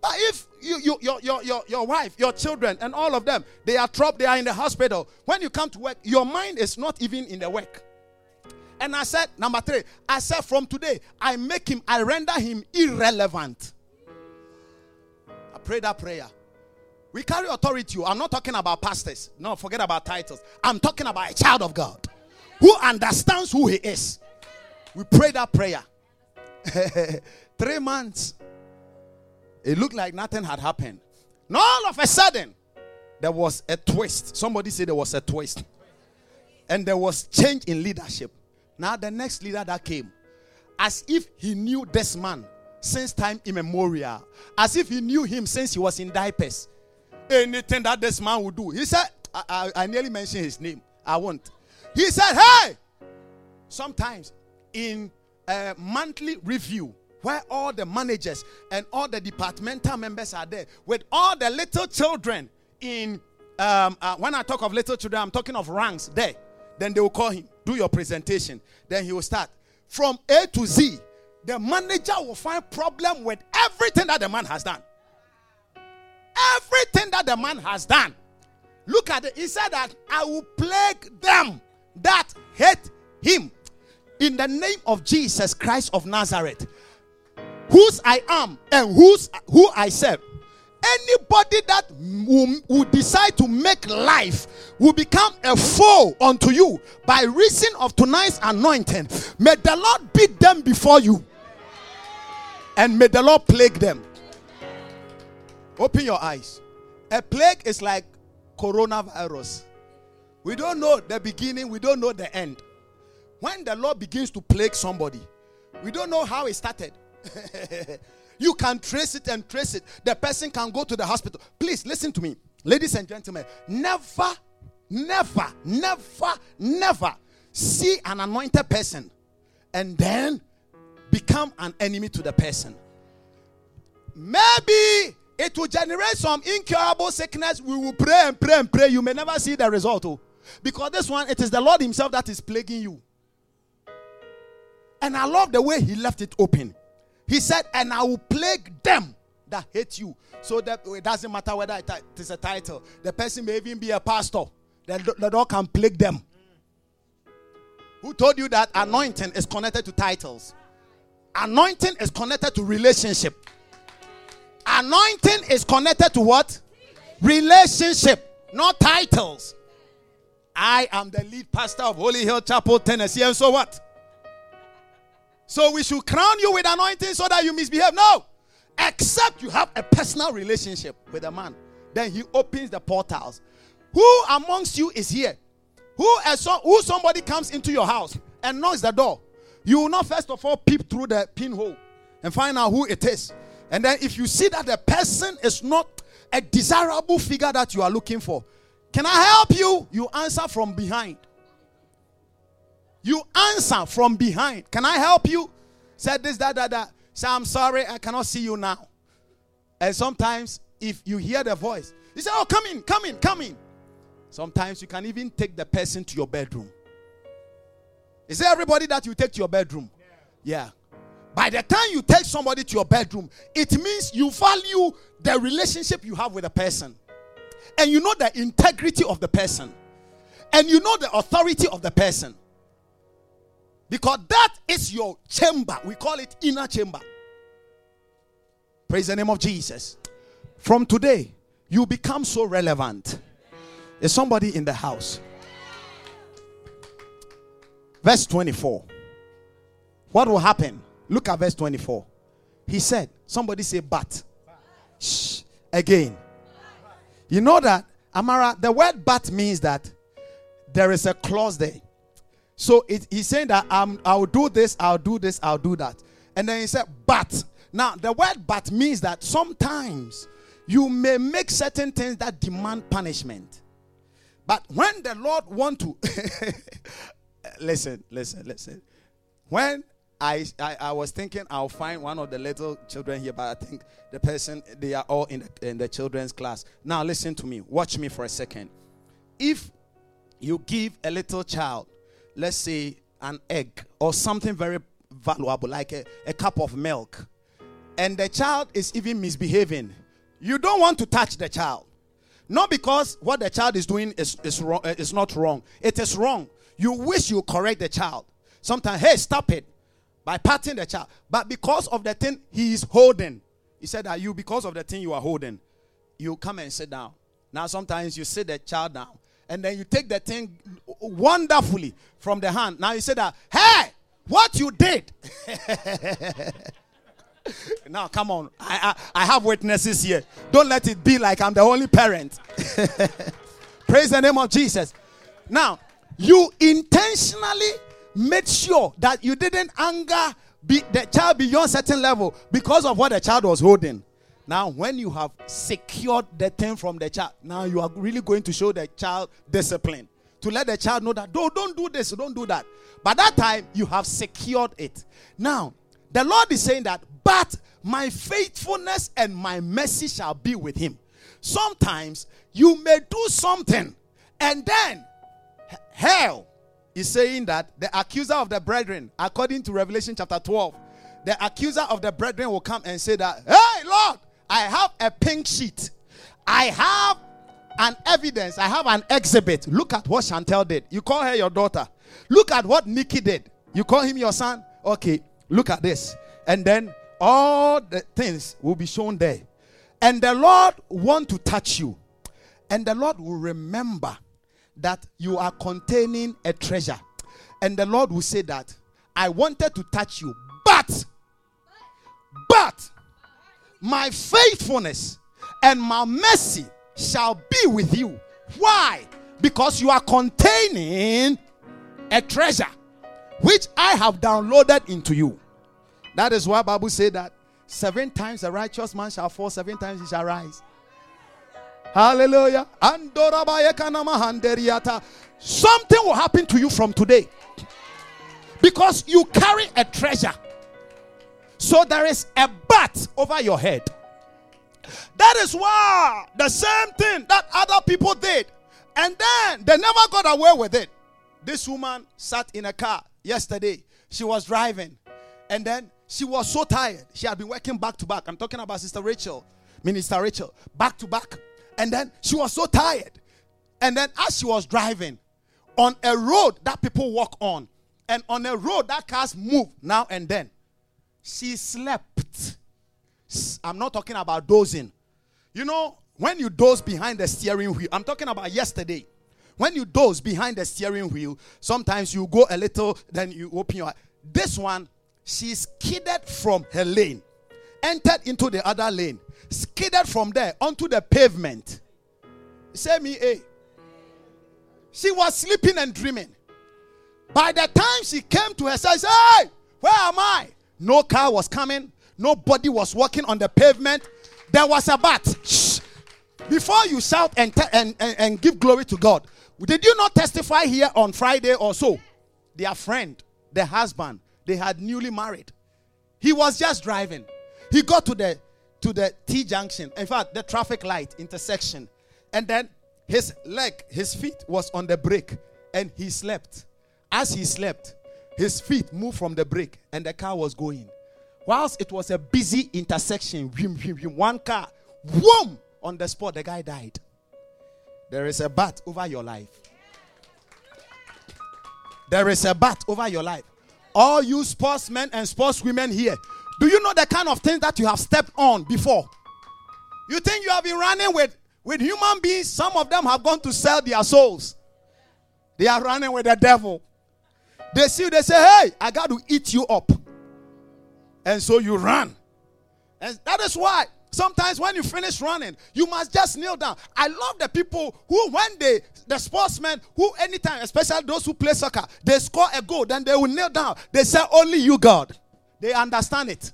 But if you, you your, your, your, your wife, your children, and all of them, they are trapped, they are in the hospital. When you come to work, your mind is not even in the work. And I said, number three, I said, from today, I make him, I render him irrelevant. I pray that prayer. We carry authority. Oh. I'm not talking about pastors. No, forget about titles. I'm talking about a child of God who understands who he is. We prayed that prayer. Three months. It looked like nothing had happened. Now, all of a sudden, there was a twist. Somebody said there was a twist. And there was change in leadership. Now, the next leader that came, as if he knew this man since time immemorial, as if he knew him since he was in diapers. Anything that this man would do, he said, I, I, I nearly mentioned his name. I won't. He said, Hey, sometimes in a monthly review, where all the managers and all the departmental members are there, with all the little children in, um, uh, when I talk of little children, I'm talking of ranks there. Then they will call him, do your presentation. Then he will start. From A to Z, the manager will find problem with everything that the man has done. Everything that the man has done. Look at it. He said that I will plague them that hate him in the name of Jesus Christ of Nazareth, whose I am and whose who I serve. Anybody that will, will decide to make life will become a foe unto you by reason of tonight's anointing. May the Lord beat them before you, and may the Lord plague them. Open your eyes. A plague is like coronavirus. We don't know the beginning, we don't know the end. When the Lord begins to plague somebody, we don't know how it started. you can trace it and trace it. The person can go to the hospital. Please listen to me, ladies and gentlemen. Never, never, never, never see an anointed person and then become an enemy to the person. Maybe it will generate some incurable sickness. We will pray and pray and pray. You may never see the result. Oh. Because this one, it is the Lord Himself that is plaguing you. And I love the way He left it open. He said, And I will plague them that hate you. So that it doesn't matter whether it is a title, the person may even be a pastor. The, the Lord can plague them. Who told you that anointing is connected to titles? Anointing is connected to relationship. Anointing is connected to what? Relationship, not titles. I am the lead pastor of Holy Hill Chapel, Tennessee. And so what? So we should crown you with anointing so that you misbehave. No. Except you have a personal relationship with a man. Then he opens the portals. Who amongst you is here? Who, uh, so, who somebody comes into your house and knocks the door? You will not first of all peep through the pinhole and find out who it is. And then if you see that the person is not a desirable figure that you are looking for, can I help you? You answer from behind. You answer from behind. Can I help you? Said this, that, that, that. Say, I'm sorry, I cannot see you now. And sometimes, if you hear the voice, you say, Oh, come in, come in, come in. Sometimes you can even take the person to your bedroom. Is there everybody that you take to your bedroom? Yeah. yeah. By the time you take somebody to your bedroom, it means you value the relationship you have with a person and you know the integrity of the person and you know the authority of the person because that is your chamber. We call it inner chamber. Praise the name of jesus. From today you become so relevant. Is somebody in the house? Verse 24 what will happen? Look at verse 24 he said somebody say but. Shh, again. You know that, Amara, the word but means that there is a clause there. So it, he's saying that um, I'll do this, I'll do this, I'll do that. And then he said, but. Now, the word but means that sometimes you may make certain things that demand punishment. But when the Lord want to listen, listen, listen. When I, I, I was thinking I'll find one of the little children here, but I think the person they are all in the, in the children's class. Now listen to me. Watch me for a second. If you give a little child, let's say an egg or something very valuable, like a, a cup of milk, and the child is even misbehaving, you don't want to touch the child. Not because what the child is doing is, is, wrong, uh, is not wrong. It is wrong. You wish you correct the child. Sometimes, hey, stop it by patting the child. But because of the thing he is holding, he said that you, because of the thing you are holding, you come and sit down. Now, sometimes you sit the child down and then you take the thing wonderfully from the hand. Now you say that, hey, what you did. now, come on. I, I, I have witnesses here. Don't let it be like I'm the only parent. Praise the name of Jesus. Now, you intentionally made sure that you didn't anger be, the child beyond certain level because of what the child was holding. Now, when you have secured the thing from the child, now you are really going to show the child discipline to let the child know that don't, don't do this, don't do that. By that time, you have secured it. Now, the Lord is saying that, but my faithfulness and my mercy shall be with him. Sometimes you may do something and then hell is saying that the accuser of the brethren, according to Revelation chapter 12, the accuser of the brethren will come and say that, Hey, Lord, I have a pink sheet. I have an evidence. I have an exhibit. Look at what Chantel did. You call her your daughter. Look at what Nicky did. You call him your son. Okay, look at this. And then all the things will be shown there. And the Lord want to touch you. And the Lord will remember that you are containing a treasure. And the Lord will say that I wanted to touch you, but but my faithfulness and my mercy shall be with you. Why? Because you are containing a treasure which I have downloaded into you. That is why Bible said that seven times a righteous man shall fall, seven times he shall rise. Hallelujah. Something will happen to you from today because you carry a treasure. So there is a bat over your head. That is why the same thing that other people did, and then they never got away with it. This woman sat in a car yesterday. She was driving, and then she was so tired. She had been working back to back. I'm talking about Sister Rachel, Minister Rachel, back to back. And then she was so tired. And then as she was driving on a road that people walk on, and on a road that cars move now and then, she slept. I'm not talking about dozing. You know, when you doze behind the steering wheel, I'm talking about yesterday. When you doze behind the steering wheel, sometimes you go a little, then you open your. Eyes. This one, she skidded from her lane, entered into the other lane, skidded from there onto the pavement. Say me, a. She was sleeping and dreaming. By the time she came to herself, Hey, where am I? No car was coming. Nobody was walking on the pavement. There was a bat. Shh. Before you shout and, te- and, and, and give glory to God, did you not testify here on Friday or so? Their friend, their husband, they had newly married. He was just driving. He got to the to the T junction. In fact, the traffic light intersection. And then his leg, his feet was on the brake and he slept. As he slept, his feet moved from the brake and the car was going. Whilst it was a busy intersection, one car, whoom, on the spot, the guy died. There is a bat over your life. There is a bat over your life. All you sportsmen and sportswomen here, do you know the kind of things that you have stepped on before? You think you have been running with, with human beings? Some of them have gone to sell their souls. They are running with the devil. They see you, they say, Hey, I got to eat you up. And so you run. And that is why sometimes when you finish running, you must just kneel down. I love the people who, when they, the sportsmen, who anytime, especially those who play soccer, they score a goal, then they will kneel down. They say, Only you, God. They understand it.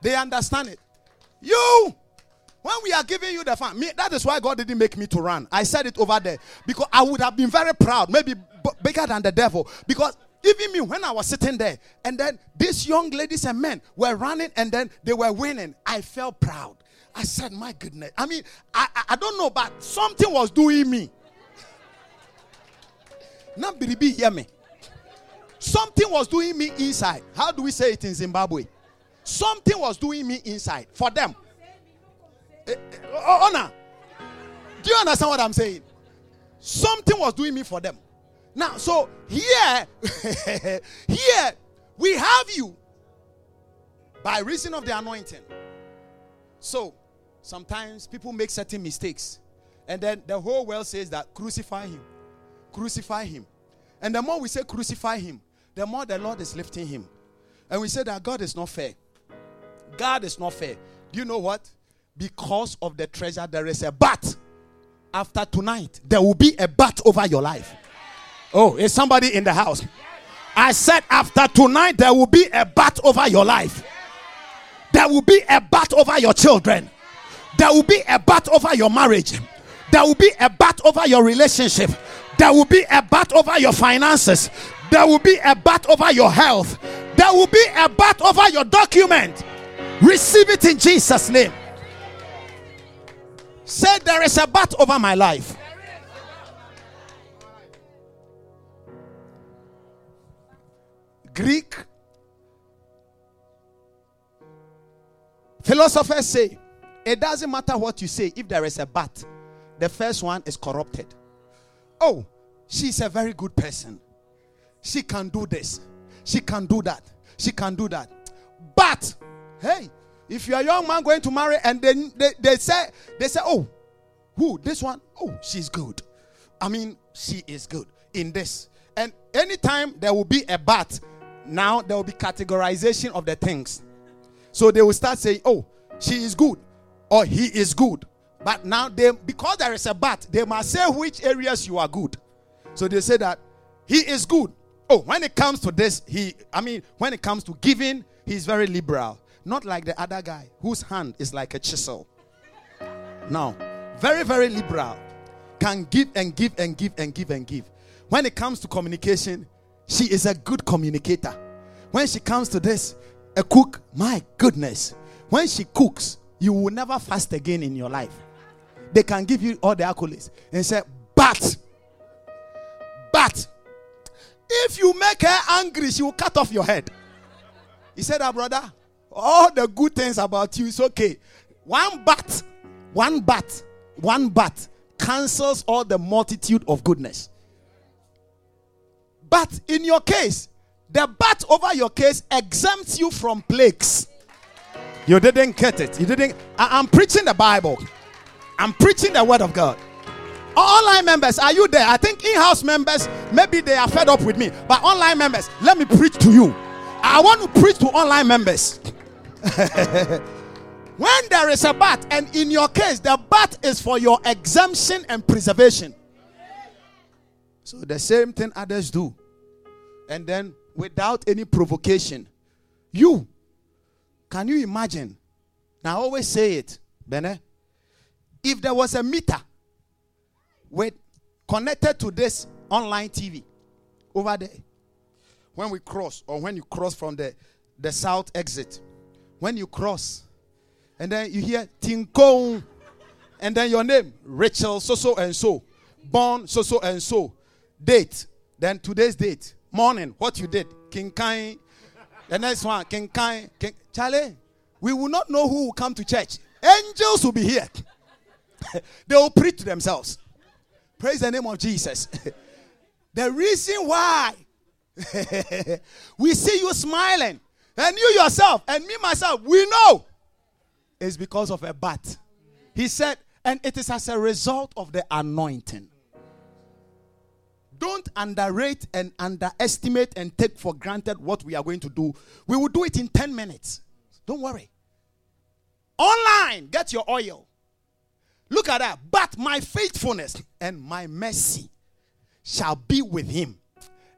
They understand it. You, when we are giving you the fun, me, that is why God didn't make me to run. I said it over there because I would have been very proud, maybe bigger than the devil. Because Even me, when I was sitting there, and then these young ladies and men were running, and then they were winning, I felt proud. I said, My goodness. I mean, I, I, I don't know, but something was doing me. Not biribi hear me. Something was doing me inside. How do we say it in Zimbabwe? Something was doing me inside for them. Uh, uh, honor. Do you understand what I'm saying? Something was doing me for them. Now, so here, here we have you by reason of the anointing. So sometimes people make certain mistakes, and then the whole world says that crucify him, crucify him. And the more we say crucify him, the more the Lord is lifting him. And we say that God is not fair. God is not fair. Do you know what? Because of the treasure, there is a bat. After tonight, there will be a bat over your life. Oh, is somebody in the house? I said, after tonight, there will be a bat over your life. There will be a bat over your children. There will be a bat over your marriage. There will be a bat over your relationship. There will be a bat over your finances. There will be a bat over your health. There will be a bat over your document. Receive it in Jesus' name. Say, There is a bat over my life. Greek philosophers say it doesn't matter what you say if there is a but. The first one is corrupted. Oh, she's a very good person. She can do this. She can do that. She can do that. But hey, if you're a young man going to marry and then they, they say they say, oh, who? This one? Oh, she's good. I mean, she is good in this. And anytime there will be a but, now there will be categorization of the things. So they will start saying, oh, she is good or he is good. But now they because there is a but, they must say which areas you are good. So they say that he is good. Oh, when it comes to this, he I mean, when it comes to giving, he's very liberal. Not like the other guy whose hand is like a chisel. Now, very, very liberal. Can give and give and give and give and give. When it comes to communication, she is a good communicator. When she comes to this, a cook, my goodness. When she cooks, you will never fast again in your life. They can give you all the accolades and say, but, but, if you make her angry, she will cut off your head. He said, that brother, all the good things about you is okay. One but, one but, one but cancels all the multitude of goodness. But in your case, the bat over your case exempts you from plagues. You didn't get it. You didn't. I, am preaching the Bible. I'm preaching the word of God. Online members, are you there? I think in-house members, maybe they are fed up with me. But online members, let me preach to you. I want to preach to online members. when there is a bat, and in your case, the bat is for your exemption and preservation. So the same thing others do and then without any provocation. You, can you imagine? Now, I always say it, Bene. If there was a meter with connected to this online TV over there, when we cross, or when you cross from the, the south exit, when you cross, and then you hear Tinko, and then your name, Rachel, so so and so, born so so and so, date, then today's date, morning, what you did, King Kai. The next one, King Kai. King Charlie, we will not know who will come to church. Angels will be here. they will preach to themselves. Praise the name of Jesus. the reason why we see you smiling, and you yourself, and me myself, we know, is because of a bat. He said, and it is as a result of the anointing. Don't underrate and underestimate and take for granted what we are going to do. We will do it in 10 minutes. Don't worry. Online, get your oil. Look at that. But my faithfulness and my mercy shall be with him.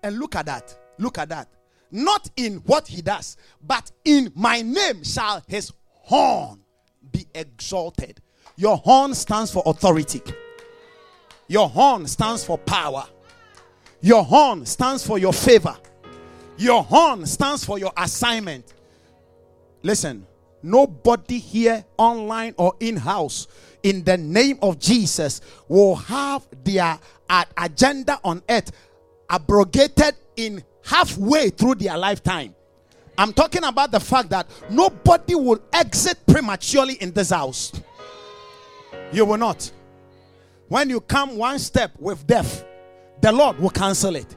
And look at that. Look at that. Not in what he does, but in my name shall his horn be exalted. Your horn stands for authority, your horn stands for power. Your horn stands for your favor. Your horn stands for your assignment. Listen, nobody here, online or in house, in the name of Jesus, will have their uh, agenda on earth abrogated in halfway through their lifetime. I'm talking about the fact that nobody will exit prematurely in this house. You will not. When you come one step with death, the Lord will cancel it.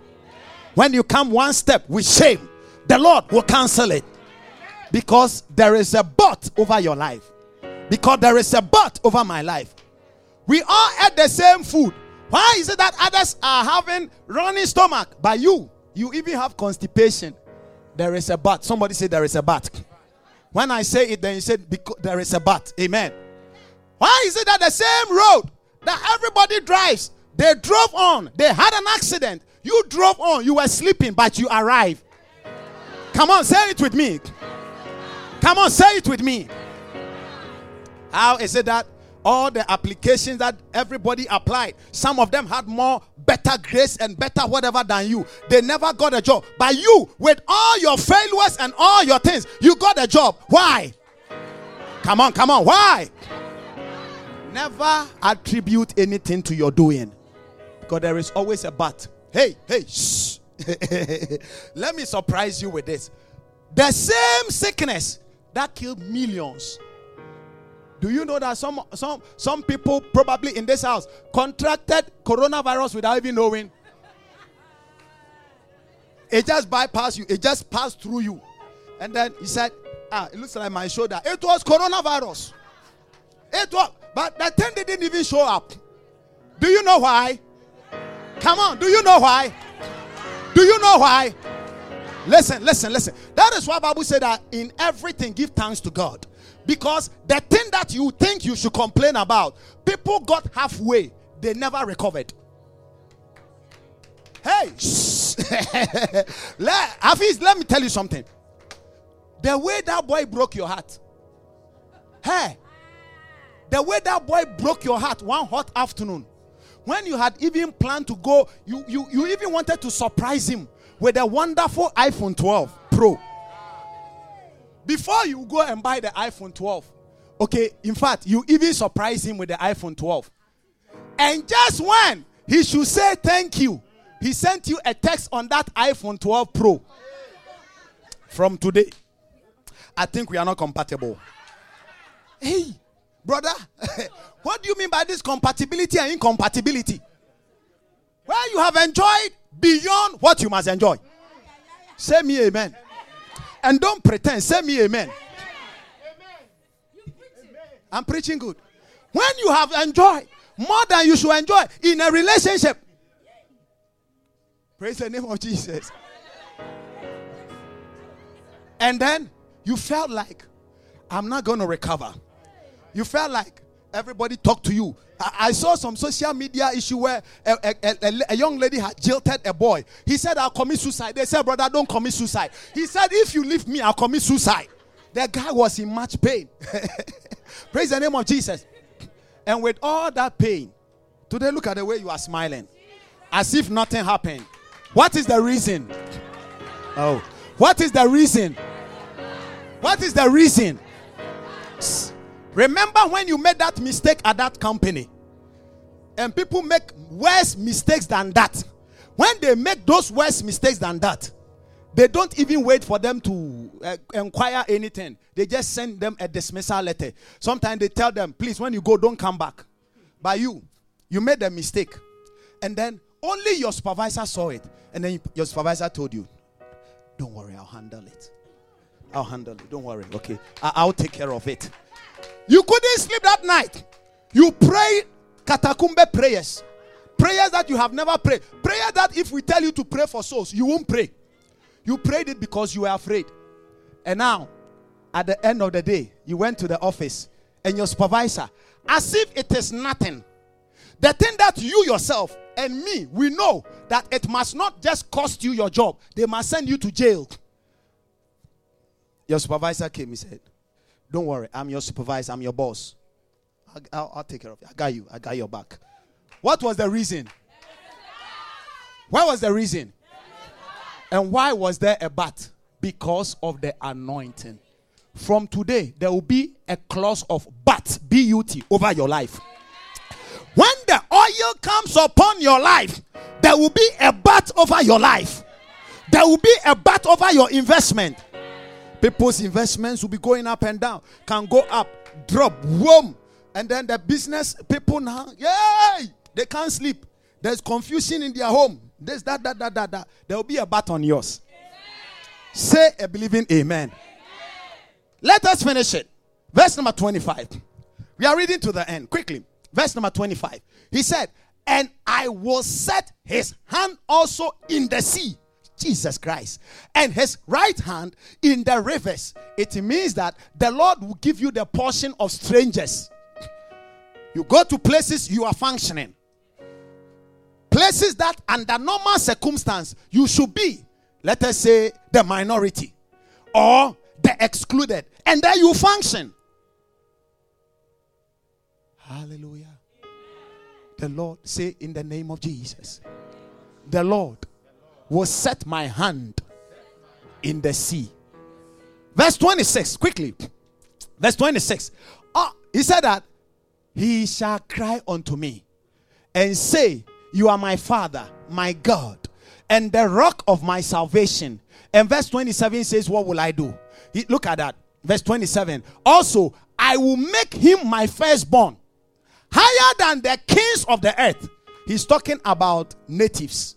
When you come one step with shame, the Lord will cancel it. Because there is a but over your life. Because there is a but over my life. We all eat the same food. Why is it that others are having running stomach? By you, you even have constipation. There is a but. Somebody say there is a but. When I say it, then you said there is a but. Amen. Why is it that the same road that everybody drives, they drove on, they had an accident, you drove on, you were sleeping, but you arrived. Come on, say it with me. Come on, say it with me. How is it that all the applications that everybody applied, some of them had more better grace and better whatever than you. They never got a job. But you, with all your failures and all your things, you got a job. Why? Come on, come on. Why? Never attribute anything to your doing. Because there is always a but. Hey, hey, shh. Let me surprise you with this. The same sickness that killed millions. Do you know that some some some people probably in this house contracted coronavirus without even knowing? It just bypassed you. It just passed through you. And then he said, "Ah, it looks like my shoulder. It was coronavirus. It was, but the thing didn't even show up. Do you know why? Come on. Do you know why? Do you know why? Listen, listen, listen. That is why Bible said that in everything give thanks to God. Because the thing that you think you should complain about, people got halfway, they never recovered. Hey, let, Hafiz, let me tell you something. The way that boy broke your heart, hey, the way that boy broke your heart one hot afternoon, when you had even planned to go, you, you, you even wanted to surprise him with a wonderful iPhone 12 Pro. Before you go and buy the iPhone 12, okay, in fact, you even surprise him with the iPhone 12. And just when he should say thank you, he sent you a text on that iPhone 12 Pro. From today, I think we are not compatible. Hey, brother, what do you mean by this compatibility and incompatibility? Where you have enjoyed beyond what you must enjoy. Say me amen. And don't pretend. Say me amen. I'm preaching good. When you have enjoyed more than you should enjoy in a relationship, praise the name of Jesus. And then you felt like, I'm not going to recover. You felt like everybody talked to you. I, I saw some social media issue where a, a, a, a, young lady had jilted a boy. He said, I'll commit suicide. They said, Brother, don't commit suicide. He said, If you leave me, I'll commit suicide. The guy was in much pain. Praise the name of Jesus. And with all that pain, today look at the way you are smiling. As if nothing happened. What is the reason? Oh. What is the reason? What is the reason? Remember when you made that mistake at that company? And people make worse mistakes than that. When they make those worse mistakes than that, they don't even wait for them to uh, inquire anything. They just send them a dismissal letter. Sometimes they tell them, please, when you go, don't come back. By you, you made a mistake. And then only your supervisor saw it. And then your supervisor told you, don't worry, I'll handle it. I'll handle it. Don't worry. Okay. I- I'll take care of it. You couldn't sleep that night. You prayed catacombe prayers. Prayers that you have never prayed. Prayer that if we tell you to pray for souls, you won't pray. You prayed it because you were afraid. And now, at the end of the day, you went to the office and your supervisor, as if it is nothing. The thing that you yourself and me, we know that it must not just cost you your job, they must send you to jail. Your supervisor came, he said, don't worry, I'm your supervisor, I'm your boss. I'll, I'll, take care of you. I got you, I got your back. What was the reason? What was the reason? And why was there a but? Because of the anointing. From today, there will be a clause of but, B U T, over your life. When the oil comes upon your life, there will be a but over your life. There will be a but over your investment. People's investments will be going up and down, can go up, drop, boom. And then the business people now, yay, they can't sleep. There's confusion in their home. There's that, that, that, that, that. There will be a bat on yours. Say a believing amen. amen. Let us finish it. Verse number 25. We are reading to the end quickly. Verse number 25. He said, And I will set his hand also in the sea. Jesus Christ. And his right hand in the rivers. It means that the Lord will give you the portion of strangers. You go to places you are functioning. Places that under normal circumstance you should be. Let us say the minority or the excluded. And there you function. Hallelujah. The Lord say in the name of Jesus. The Lord will set my hand in the sea. Verse 26, quickly. Verse 26. Oh, he said that he shall cry unto me and say, You are my father, my God, and the rock of my salvation. And verse 27 says, What will I do? He, look at that. Verse 27. Also, I will make him my firstborn, higher than the kings of the earth. He's talking about natives.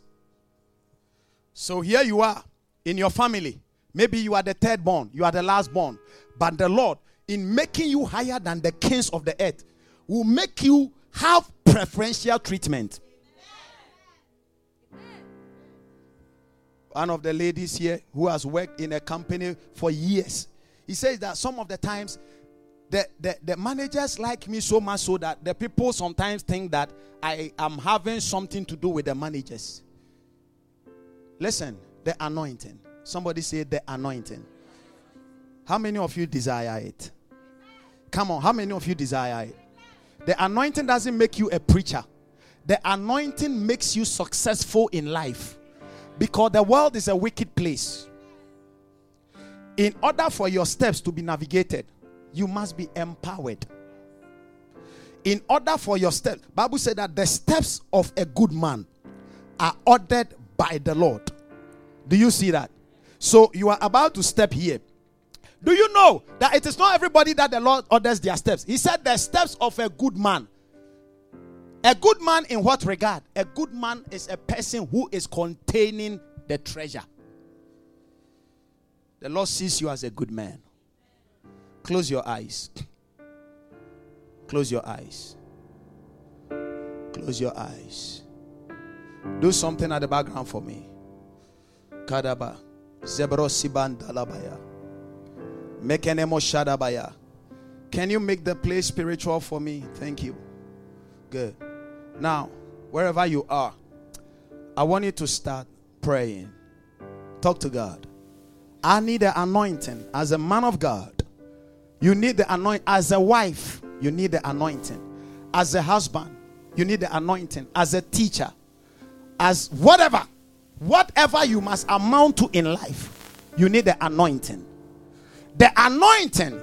So here you are in your family. Maybe you are the third born, you are the last born. But the Lord, in making you higher than the kings of the earth, will make you have preferential treatment. One of the ladies here who has worked in a company for years, he says that some of the times the, the, the managers like me so much so that the people sometimes think that I am having something to do with the managers. Listen, the anointing. Somebody say the anointing. How many of you desire it? Come on, how many of you desire it? The anointing doesn't make you a preacher. The anointing makes you successful in life. Because the world is a wicked place. In order for your steps to be navigated, you must be empowered. In order for your steps, Bible said that the steps of a good man are ordered by the Lord. Do you see that? So you are about to step here. Do you know that it is not everybody that the Lord orders their steps? He said the steps of a good man. A good man in what regard? A good man is a person who is containing the treasure. The Lord sees you as a good man. Close your eyes. Close your eyes. Close your eyes. Do something at the background for me. Kadaba. Zebrosibandalabaya. Mekenemo Shadabaya. Can you make the place spiritual for me? Thank you. Good. Now, wherever you are, I want you to start praying. Talk to God. I need the anointing as a man of God. You need the anointing as a wife. You need the anointing as a husband. You need the anointing as a teacher, as whatever, whatever you must amount to in life. You need the anointing. The anointing.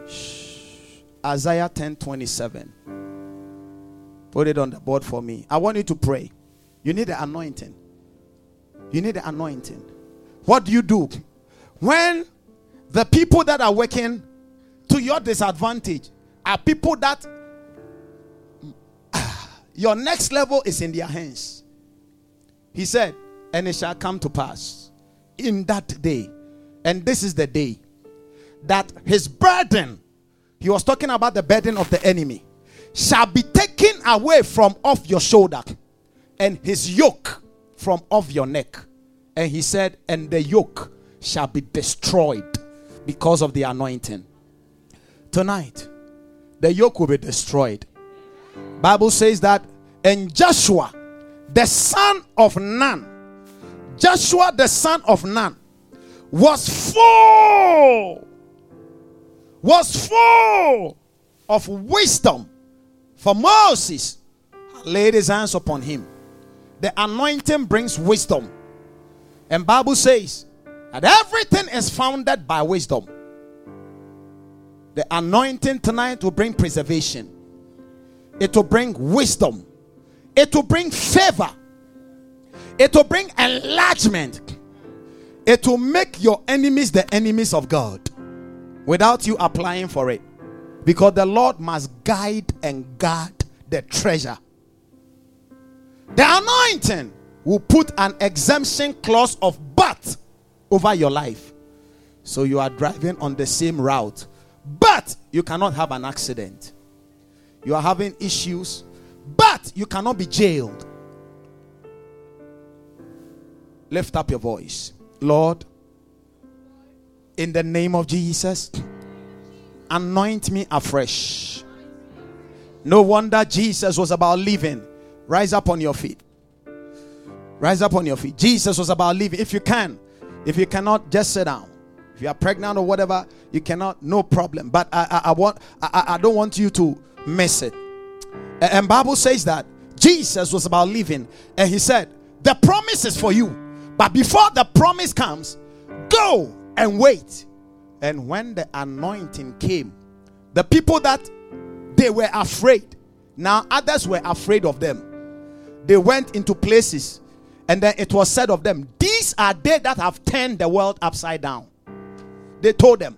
Isaiah 10 27. Put it on the board for me. I want you to pray. You need the anointing. You need the anointing. What do you do? When the people that are working to your disadvantage are people that your next level is in their hands. He said, And it shall come to pass in that day, and this is the day, that his burden, he was talking about the burden of the enemy, shall be taken away from off your shoulder, and his yoke from off your neck. And he said, And the yoke shall be destroyed because of the anointing. Tonight, the yoke will be destroyed. Bible says that and Joshua, the son of Nun, Joshua the son of Nun, was full, was full of wisdom. For Moses laid his hands upon him. The anointing brings wisdom. And Bible says that everything is founded by wisdom. The anointing tonight will bring preservation, it will bring wisdom, it will bring favor, it will bring enlargement, it will make your enemies the enemies of God without you applying for it. Because the Lord must guide and guard the treasure. The anointing will put an exemption clause of but over your life. So you are driving on the same route, but you cannot have an accident. You are having issues, but you cannot be jailed. Lift up your voice. Lord, in the name of Jesus, anoint me afresh. No wonder Jesus was about leaving. Rise up on your feet. Rise up on your feet. Jesus was about leaving. If you can, if you cannot, just sit down. If you are pregnant or whatever, you cannot, no problem. But I, I, I want, I, I don't want you to miss it. And Bible says that Jesus was about leaving, and he said, "The promise is for you, but before the promise comes, go and wait." And when the anointing came, the people that they were afraid, now others were afraid of them. They went into places and then it was said of them, These are they that have turned the world upside down. They told them.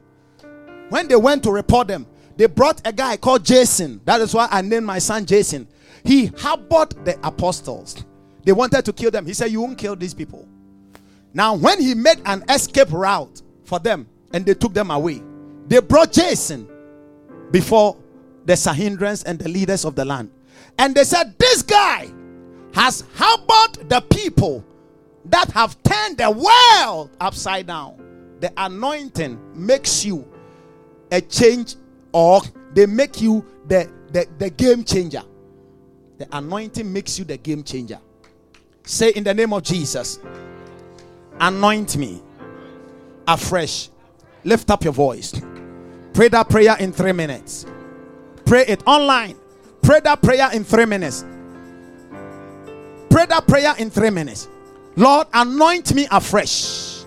When they went to report them, they brought a guy called Jason. That is why I named my son Jason. He harbored the apostles. They wanted to kill them. He said, You won't kill these people. Now, when he made an escape route for them and they took them away, they brought Jason before the Sanhedrins and the leaders of the land. And they said, This guy has harbored the people that have turned the world upside down. The anointing makes you a change, or they make you the, the, the game changer. The anointing makes you the game changer. Say in the name of Jesus, anoint me afresh. Lift up your voice. Pray that prayer in three minutes. Pray it online. Pray that prayer in three minutes. Pray that prayer in three minutes. Lord, anoint me afresh.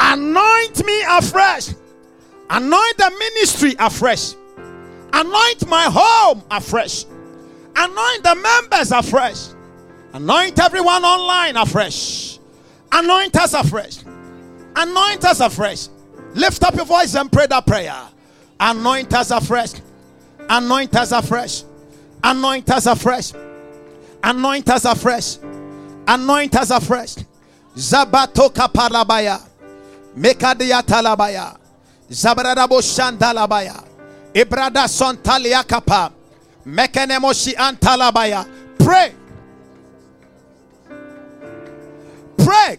Anoint me afresh. Anoint the ministry afresh. Anoint my home afresh. Anoint the members afresh. Anoint everyone online afresh. Anoint us afresh. Anoint us afresh. Lift up your voice and pray that prayer. Anoint us afresh. Anoint us afresh. Anoint us afresh. Anoint us afresh. Anoint us afresh. Zabato kapalabaya. Mekadia talabaya. Zabradabo shandalabaya. Ibrada sontalia kapa. Mekenemoshi antalabaya. Pray. Pray.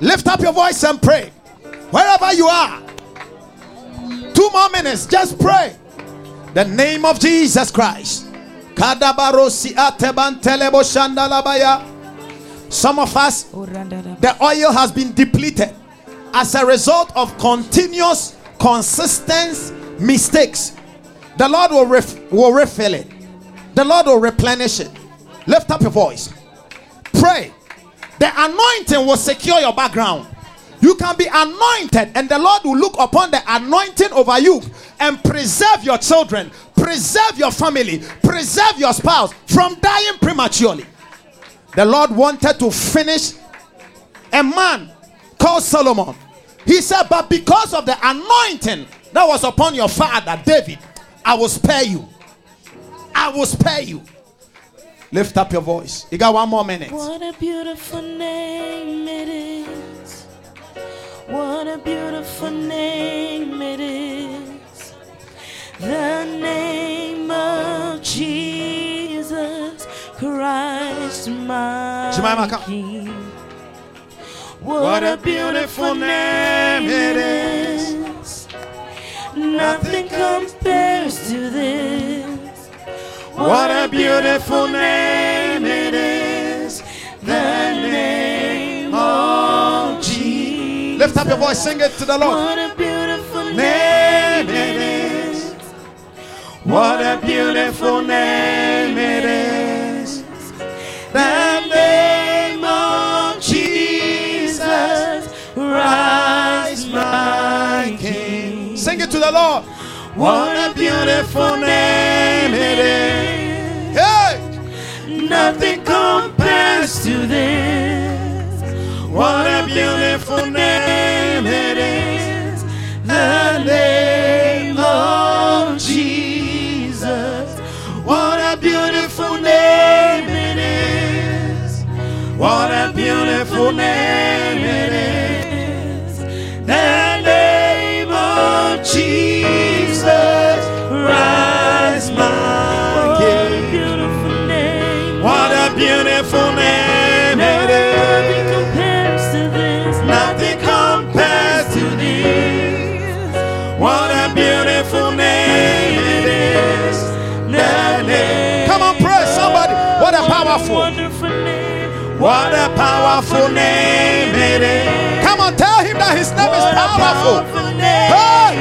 Lift up your voice and pray. Wherever you are. Two more minutes. Just pray. The name of Jesus Christ. Some of us, the oil has been depleted as a result of continuous, consistent mistakes. The Lord will, ref- will refill it, the Lord will replenish it. Lift up your voice, pray. The anointing will secure your background. You can be anointed, and the Lord will look upon the anointing over you and preserve your children, preserve your family, preserve your spouse from dying prematurely. The Lord wanted to finish a man called Solomon. He said, But because of the anointing that was upon your father, David, I will spare you. I will spare you. Lift up your voice. You got one more minute. What a beautiful name it is. What a beautiful name it is. The name of Jesus Christ, my Jemima. King. What a beautiful name it is. Nothing compares to this. What a beautiful name it is. The name of Jesus. Lift up your voice, sing it to the Lord. What a beautiful name it is. What a beautiful name it is. The name of Jesus. Rise, my King. Sing it to the Lord. What a beautiful name it is. Hey! Nothing compares powerful name it is. Come on, tell him that his name is What a powerful. powerful name Hey!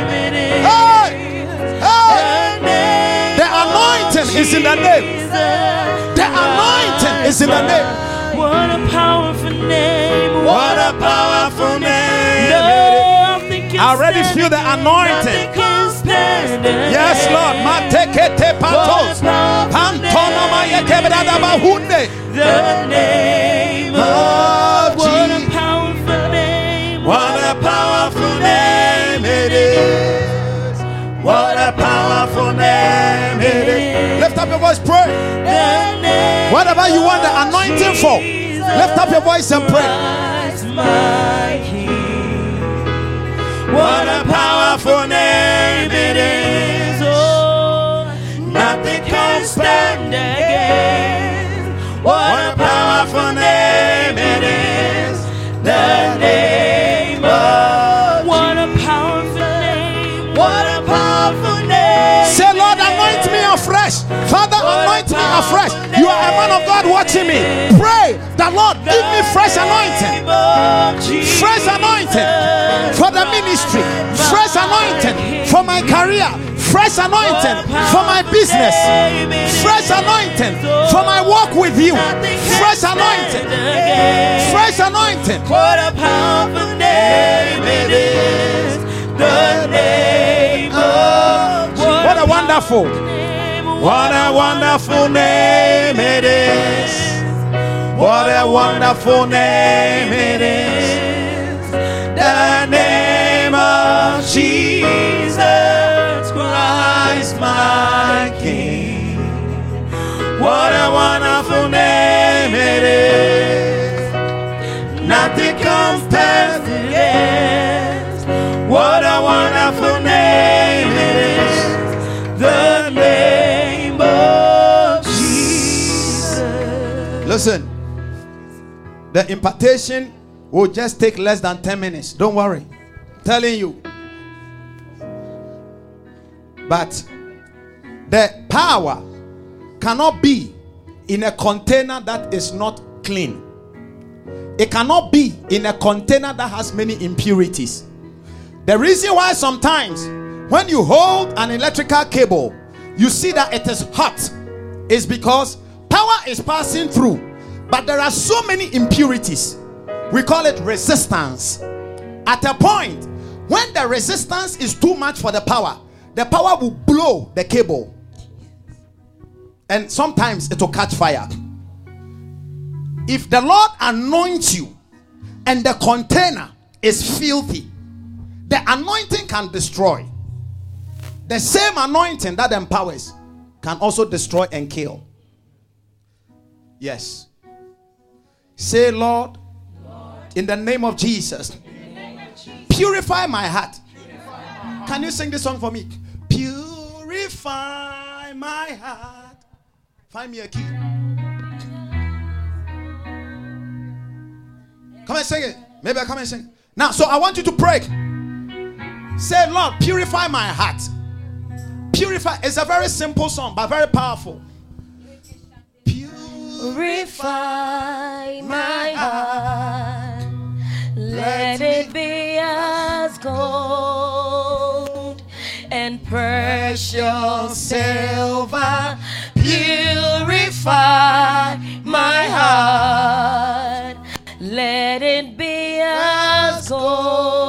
Hey! Hey! The The anointing is in the name. The anointing is in the name. What a powerful name. What a powerful name it Nothing can I already feel the anointing. Nothing can stand Yes. Lord. Matekete patos. Pantona mayekebedada bahunde. The name of of what a powerful name. What a powerful name it is. What a powerful name it is. Lift up your voice, pray. Name Whatever you want the anointing for, lift up your voice and pray. Christ, my King. What a powerful name it is. Oh, Nothing can stand against. What a powerful name it is. The name of What a powerful name. What a powerful name. Say, Lord, anoint me afresh. Father, anoint me afresh. A man of God watching me. Pray that, Lord, give me fresh anointing. Fresh anointing for the ministry. Fresh anointing for my career. Fresh anointing for my business. Fresh anointing for my walk with you. Fresh anointing. Fresh anointing. What a powerful name it is. The name of What a wonderful. What a wonderful name it is. What a wonderful name it is. The name of Jesus Christ, my King. What a wonderful name it is. Listen, the impartation will just take less than 10 minutes. Don't worry. I'm telling you. But the power cannot be in a container that is not clean. It cannot be in a container that has many impurities. The reason why sometimes when you hold an electrical cable, you see that it is hot is because power is passing through, but there are so many impurities. We call it resistance. At a point, when the resistance is too much for the power, the power will blow the cable, and sometimes it will catch fire. If the Lord anoints you and the container is filthy, the anointing can destroy. The same anointing that empowers can also destroy and kill. Yes. Say, Lord, in the name of Jesus, purify my heart. Can you sing this song for me? Purify my heart. Find me a key. Come and sing it. Maybe I come and sing. Now, so I want you to pray. Say, Lord, purify my heart. Purify. It's a very simple song, but very powerful. Purify my heart. Let it be as gold and precious silver. Purify my heart. Let it be as gold.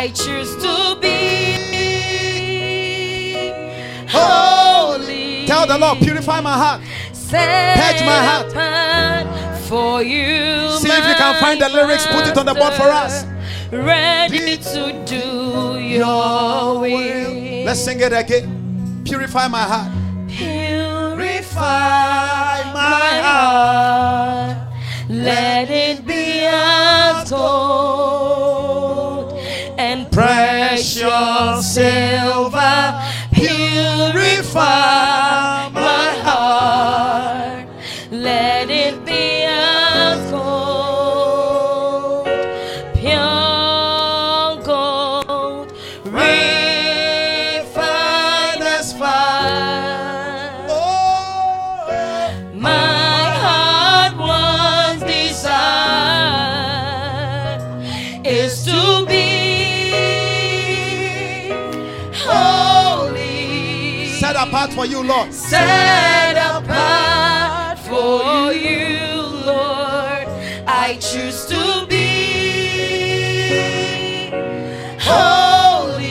I choose to be holy. Tell the Lord, purify my heart. Purge my heart. for you. See if you can find the lyrics, put it on the board for us. Ready to do your will. Let's sing it again. Purify my heart. Purify my heart. Let it be as gold precious silver. Purify for you, Lord. set apart for you, Lord. I choose to be holy,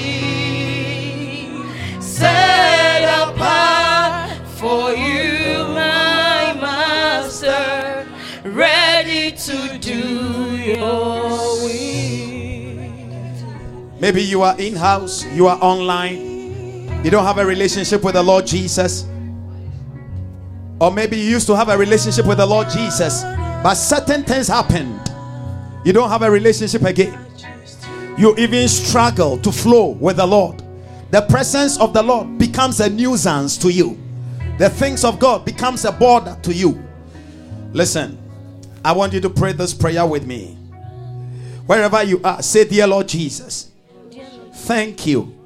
set apart for you, my master, ready to do your will. Maybe you are in house, you are online, you don't have a relationship with the Lord Jesus. Or maybe you used to have a relationship with the Lord Jesus, but certain things happened. You don't have a relationship again. You even struggle to flow with the Lord. The presence of the Lord becomes a nuisance to you. The things of God becomes a border to you. Listen, I want you to pray this prayer with me. Wherever you are, say, Dear Lord Jesus, thank you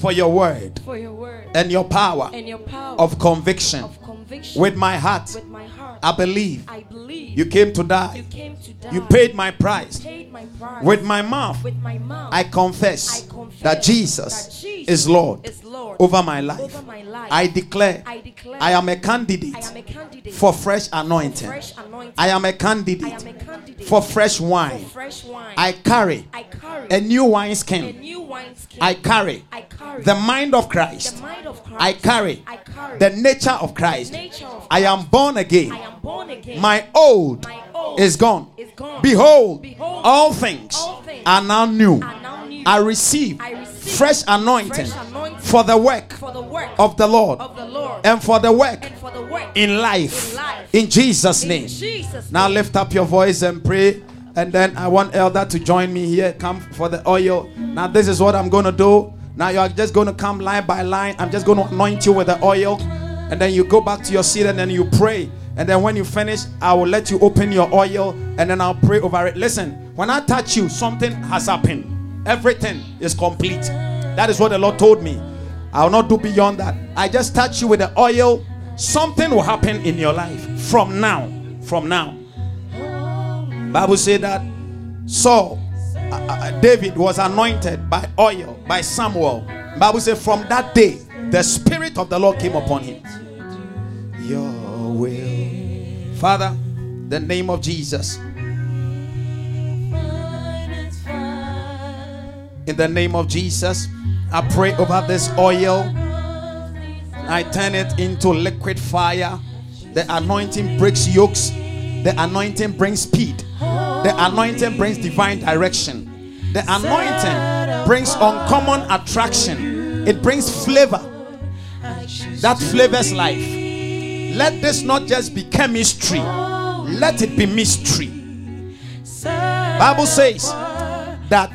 for your word For your word and your power and your power of conviction. of conviction With my heart, with my heart. I believe I believe you came to die. you came to die. You paid my price. paid my price. With my mouth, with my mouth. I confess, I confess that Jesus, that Jesus is Lord, is Lord over my life. over my life. I declare I declare I am a candidate I am a candidate for fresh anointing. fresh anointing. I am a I candidate am a candidate for fresh wine. for fresh wine. I carry I carry a new a wineskin. new wineskin. I carry I carry the mind of the Christ. mind of Christ. I carry I carry the nature of Christ. nature of I am born I again. Am born again. My old My old is gone. is gone. Behold, Behold, all things all things are now new. are now new. I receive I receive fresh anointing fresh anointing for the work for the work of the Lord of the Lord and for the work and for the work in life. In life. In Jesus' in name. Jesus' Now name. lift up your voice and pray. And then I want Elder to join me here. Come for the oil. Now, this is what I'm going to do. Now, you are just going to come line by line. I'm just going to anoint you with the oil. And then you go back to your seat and then you pray. And then when you finish, I will let you open your oil and then I'll pray over it. Listen, when I touch you, something has happened. Everything is complete. That is what the Lord told me. I will not do beyond that. I just touch you with the oil. Something will happen in your life from now. From now. Bible said that Saul, uh, uh, David was anointed by oil by Samuel. Bible said from that day the spirit of the Lord came upon him. Your will, Father, the name of Jesus. In the name of Jesus, I pray over this oil. I turn it into liquid fire. The anointing breaks yokes. The anointing brings speed. The anointing brings divine direction. The anointing brings uncommon attraction. It brings flavor that flavors life. Let this not just be chemistry. Let it be mystery. Bible says that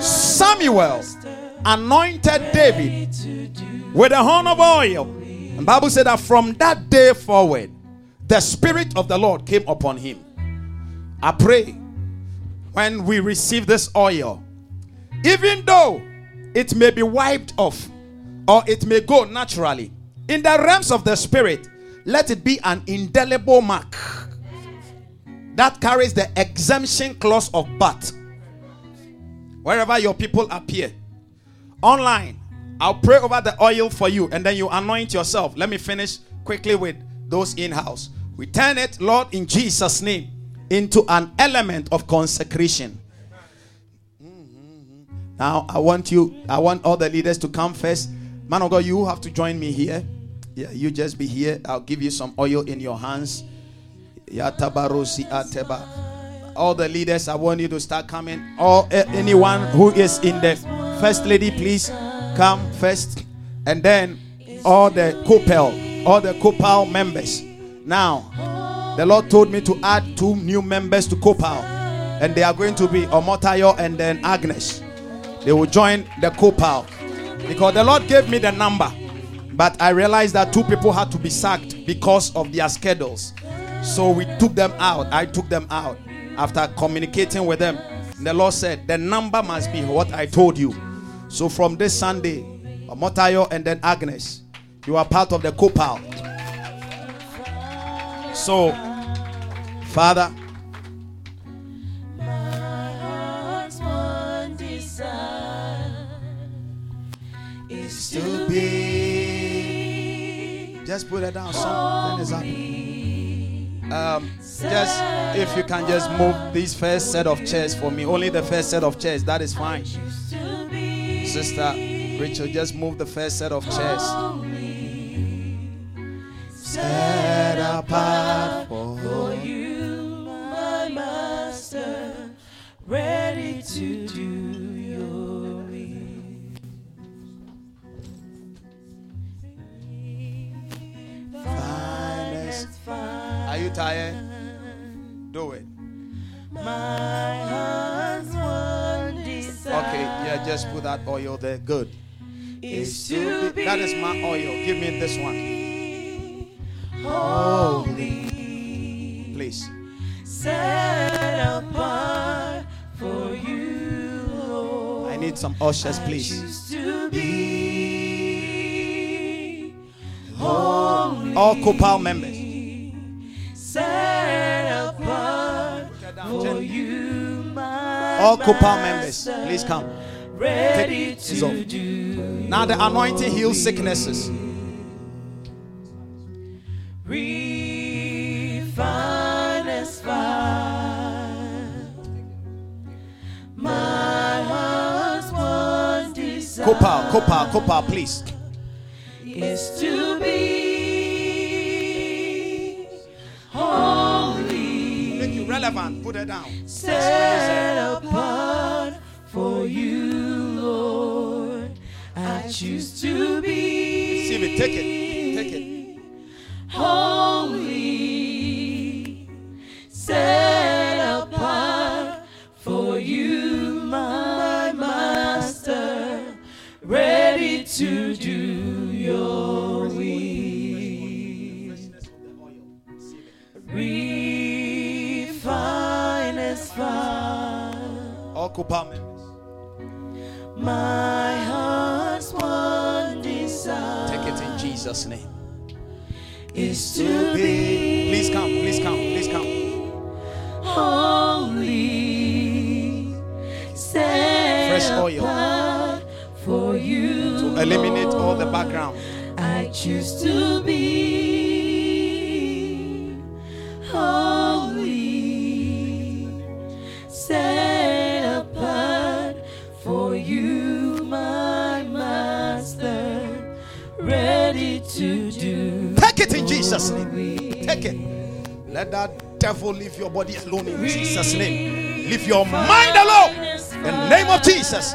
Samuel anointed David with a horn of oil. And Bible said that from that day forward, the spirit of the Lord came upon him. I pray when we receive this oil, even though it may be wiped off or it may go naturally, in the realms of the spirit, let it be an indelible mark that carries the exemption clause of birth. Wherever your people appear, Online, I'll pray over the oil for you and then you anoint yourself. Let me finish quickly with those in house. We turn it, Lord, in Jesus' name, into an element of consecration. Now, I want you, I want all the leaders to come first. Man of God, you have to join me here. Yeah, you just be here. I'll give you some oil in your hands. All the leaders, I want you to start coming. All eh, anyone who is in the first lady, please come first. And then all the copel, all the copal members. Now, the Lord told me to add two new members to copal, and they are going to be Omotayo and then Agnes. They will join the copal because the Lord gave me the number, but I realized that two people had to be sacked because of their schedules. So we took them out. I took them out after communicating with them. The Lord said, The number must be what I told you. So from this Sunday, Motayo and then Agnes, you are part of the Copal. So, Father, Just put it down. Something is happening. Um, just if you can just move this first set of chairs for me. Only the first set of chairs. That is fine. Sister Rachel, just move the first set of chairs. Set apart for you, my master, ready to do finest. Are you tired? Do it. My heart's one desire Okay, yeah, just put that oil there. Good. is to be That is my oil. Give me this one, holy, please. set apart for you, Lord. I need some ushers, please. To holy, All Copal members. set apart for All you, my Copal members, please come. ready Take this off. to do Now the anointing heals sicknesses. refine as. My heart's one desire please. Is to be holy, Make you relevant. Put it down. set apart for you, Lord. I choose to be Receive it. Take it. Take it. holy, set apart for you, my master, ready to do your will. Refine as fire. All Copal members. My heart's one desire Take it in Jesus' name. is to be Please come. Please come. Please come. holy, Fresh oil. Eliminate all the background. I choose to be holy, set apart for you, my master, ready to do. Take it in Jesus' name. Take it. Let that devil leave your body alone in Jesus' name. Leave your mind alone. In the name of Jesus.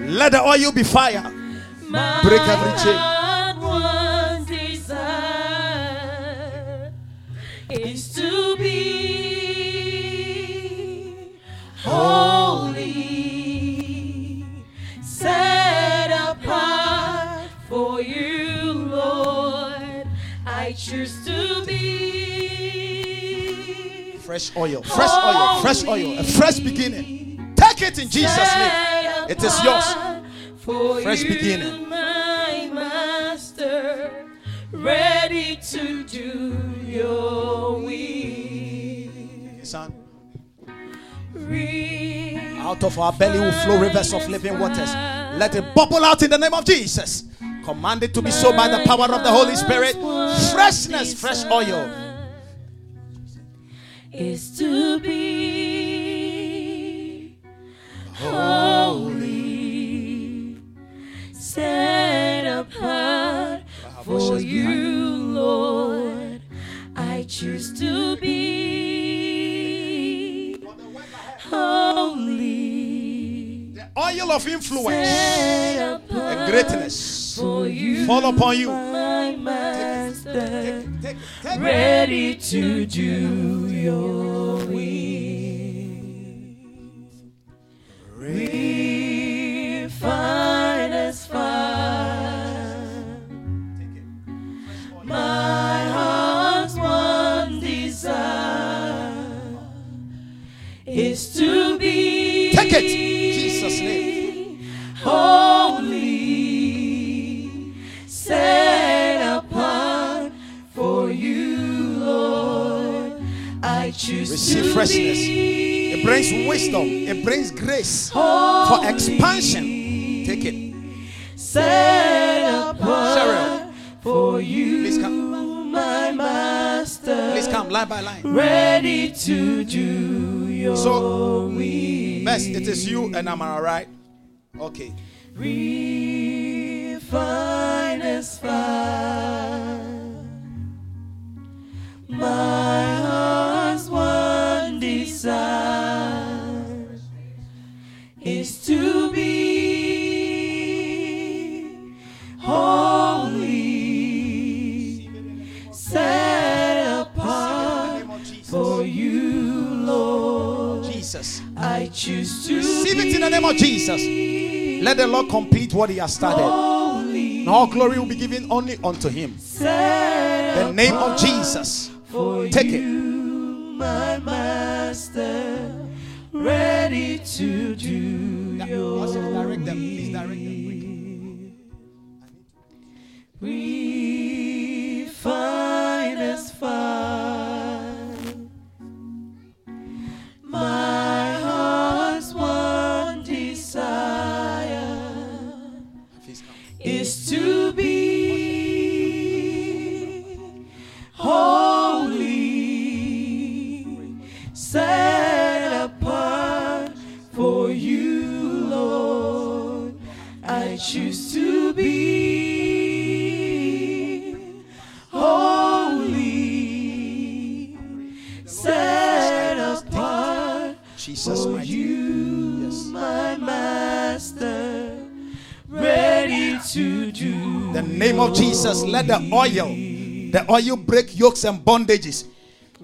Let the oil be fire. Break every chain. Is to be holy, set apart for you, Lord. I choose to be Fresh oil. Fresh oil. Fresh oil. A fresh beginning. Take it in Jesus' name. It is yours. For Fresh you, beginning. my master, ready to do your will. Son, out of our belly will flow rivers of living waters. Let it bubble out in the name of Jesus. Command it to be so by the power of the Holy Spirit. Freshness, fresh oil. is to be holy, set apart for you, Lord. I choose to be holy, The oil of influence and greatness for you, fall upon you. my master Take, take, take. ready to do your will. Refine Receive to be. Take it, Jesus, name. Holy set apart for you, Lord. I choose to receive freshness. It brings wisdom. It brings grace for expansion. Take it. Set apart Cheryl, for you, please come. my master. Please come line by line. Ready to do your So, will. Best, it is you and I'm alright. Okay. Refine us fine. My heart's one desire Jesus. I choose to Receive it in the name of Jesus. Let the Lord complete what He has started. holy, And all glory will be given only unto Him. The name of Jesus. Take you, it. my master, ready to do your direct them. Please direct them. refine us fine. My heart's one desire is to be holy, set apart for you, Lord. I choose to be Jesus, for you, Yes. my master, ready to do The name of Jesus. Let the oil, the oil break yokes and bondages.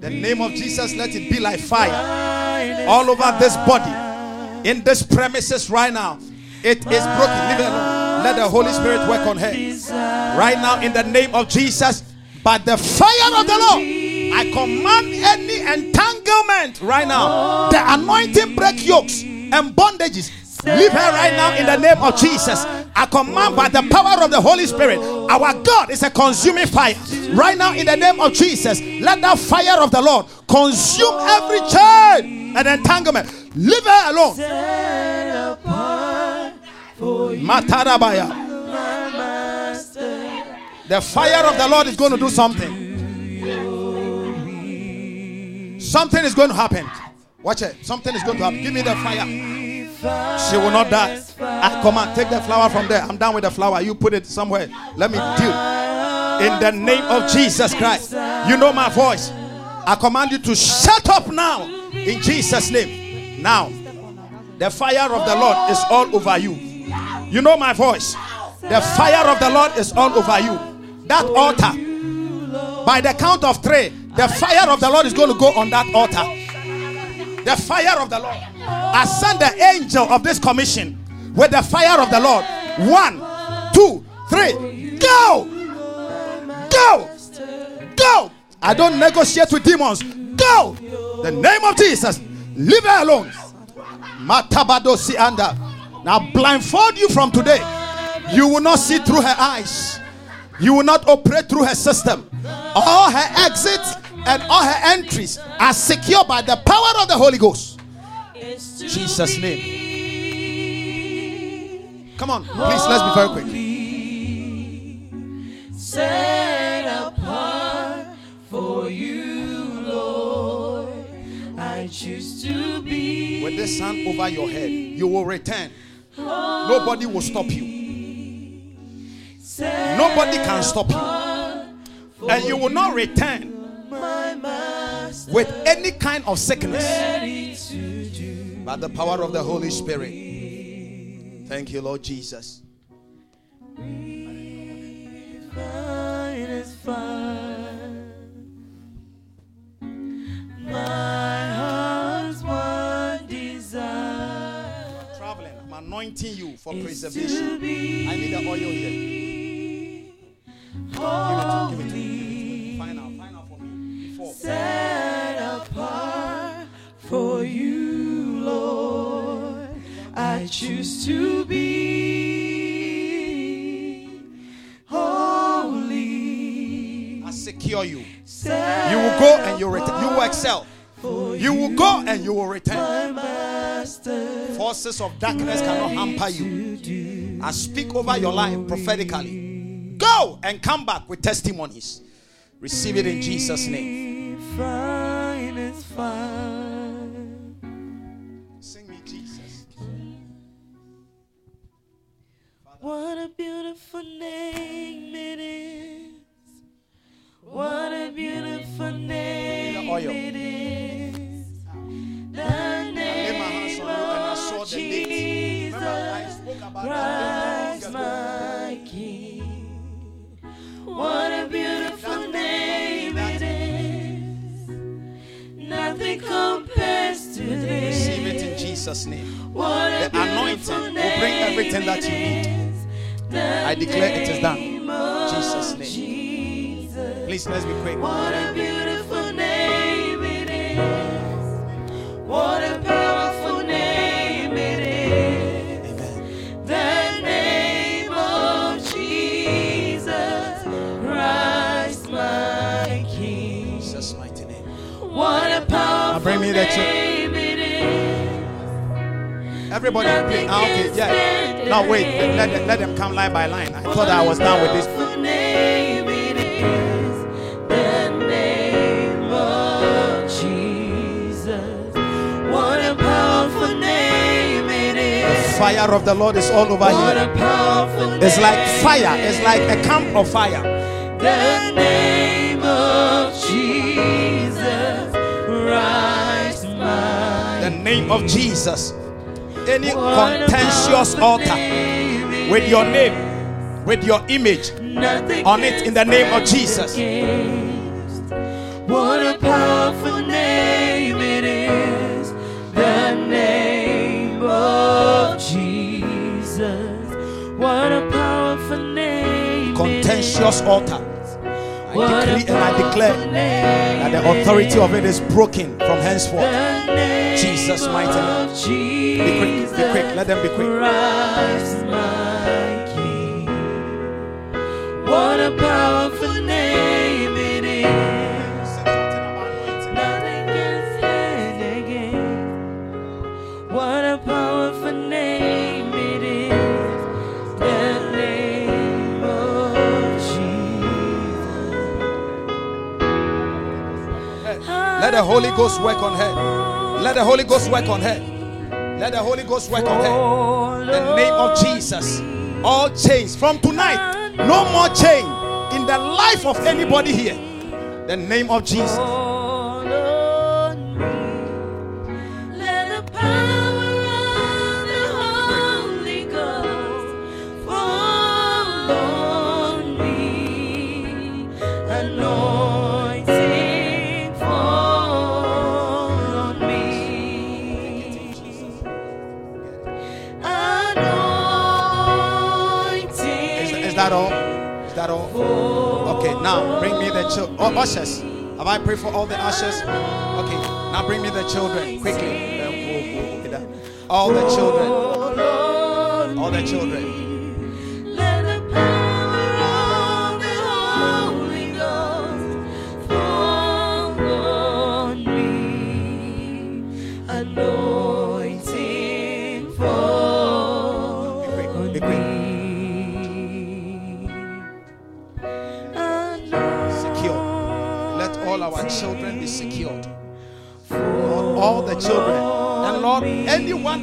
The name of Jesus, let it be like fire all over this body, in this premises right now. It is broken. Leave it alone. Let the Holy Spirit work on her. Right now, in the name of Jesus, by the fire of the Lord, I command any entanglement right now. The anointing break yokes and bondages. Leave her right now in the name of Jesus. I command by the power of the Holy Spirit. Our God is a consuming fire. Right now, in the name of Jesus, let that fire of the Lord consume every chain and entanglement. Leave her alone. Matarabaya. The fire of the Lord is going to do something. Something is going to happen. Watch it. Something is going to happen. Give me the fire. She will not die. Ah, I command. Take the flower from there. I'm done with the flower. You put it somewhere. Let me deal. In the name of Jesus Christ. You know my voice. I command you to shut up now. In Jesus' name. Now, the fire of the Lord is all over you. You know my voice. The fire of the Lord is all over you. That altar, by the count of three, the fire of the Lord is going to go on that altar. The fire of the Lord. I send the angel of this commission with the fire of the Lord. One, two, three. Go! Go! Go! I don't negotiate with demons. Go! The name of Jesus. Leave her alone. Matabadosi anda. Now blindfold you from today. You will not see through her eyes. You will not operate through her system. All her exits and all her entries are secured by the power of the Holy Ghost. Jesus' name. Come on, please, let's be very quick. Set apart for you, Lord. I choose to be. With this hand over your head, you will return. Nobody will stop you. Nobody can stop you. And you will not return my master with any kind of sickness by the power of the Holy Spirit. Thank you, Lord Jesus. Traveling, I'm anointing you for preservation. I need the oil here. Give it to, give it to Set apart for you, Lord. I choose to be holy. I secure you. Set You will go and you will return. You will excel. for You will go and you will return. Forces of darkness cannot hamper you. I speak over your life prophetically. Go and come back with testimonies. Receive it in Jesus' name. Fine is fine. Sing me, Jesus. What a beautiful name it is. What a beautiful name it is. The I laid my hands name on you and I saw of the date. Remember, I Jesus Christ, my King. What a beautiful compares to Receive it in. Jesus' name. What The anointing will bring everything that you need. name it is. I declare it is done. Jesus' name. Jesus. Please, let's be quick. Everybody, okay, yeah. Now wait. Let, let, them- let them come line by line. I thought I was done with this. Powerful name it is. The name of Jesus. What a powerful name it is. Fire of the Lord is all over What here. It's like fire. It's like a camp of fire. The name of Jesus. Rise, The name of Jesus. Any contentious altar with your name, with your image on it in the name of Jesus. What a powerful name it is. The name of Jesus. What a powerful name. Contentious altar. I decree and I declare that the authority of it is broken from henceforth. Jesus' mighty name. Be quick, be quick. Let them be quick. Christ, my King. What a powerful the Holy Ghost work on her. Let the Holy Ghost work on her. Let the Holy Ghost work on her. The name of Jesus. All chains from tonight. No more chain in the life of anybody here. The name of Jesus. Now bring me the children. Oh, ushers. Have I prayed for all the ushers? Okay, now bring me the children quickly. All the children. All the children.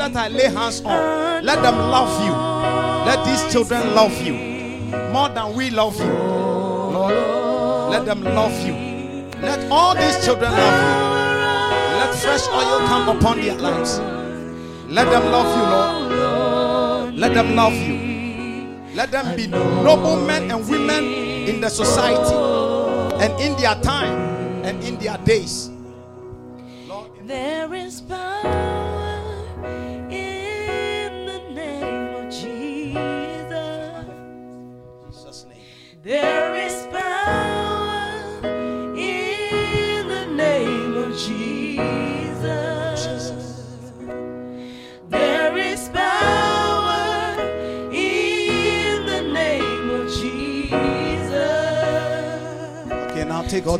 That I lay hands on, let them love you. Let these children love you more than we love you. Lord, let them love you. Let all these children love you. Let fresh oil come upon their lives. Let them love you, Lord. Let them love you. Let them be noble men and women in the society and in their time and in their days.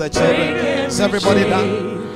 The children. Is everybody done?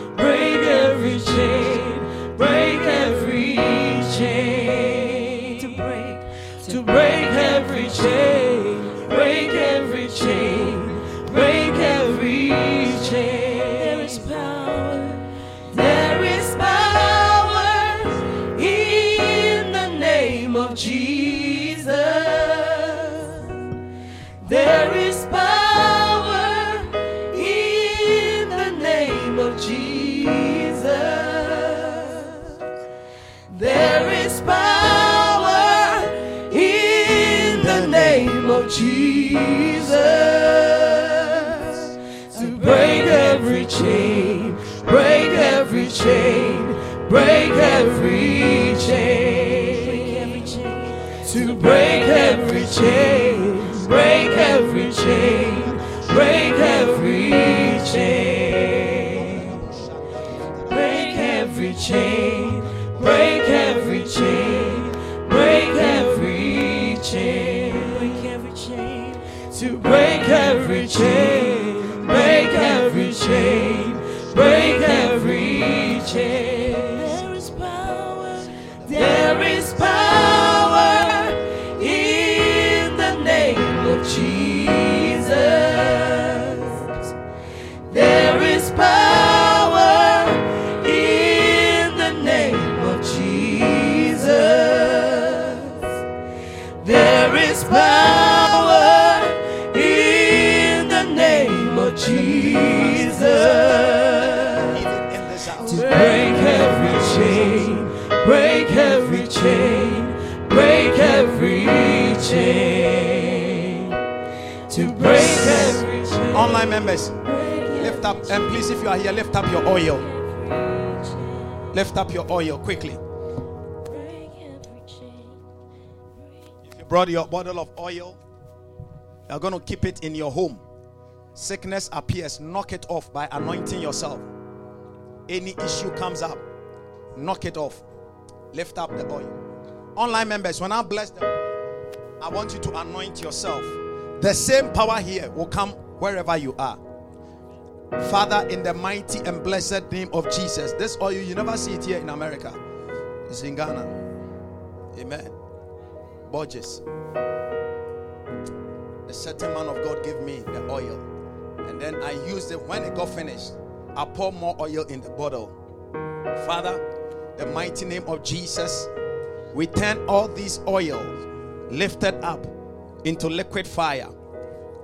Please, if you are here, lift up your oil. Lift up your oil quickly. If you brought your bottle of oil, you're going to keep it in your home. Sickness appears, knock it off by anointing yourself. Any issue comes up, knock it off. Lift up the oil. Online members, when I bless them, I want you to anoint yourself. The same power here will come wherever you are. Father, in the mighty and blessed name of Jesus, this oil, you never see it here in America. It's in Ghana. Amen. Borges. A certain man of God gave me the oil. And then I used it. When it got finished, I poured more oil in the bottle. Father, the mighty name of Jesus, we turn all these oils lifted up into liquid fire.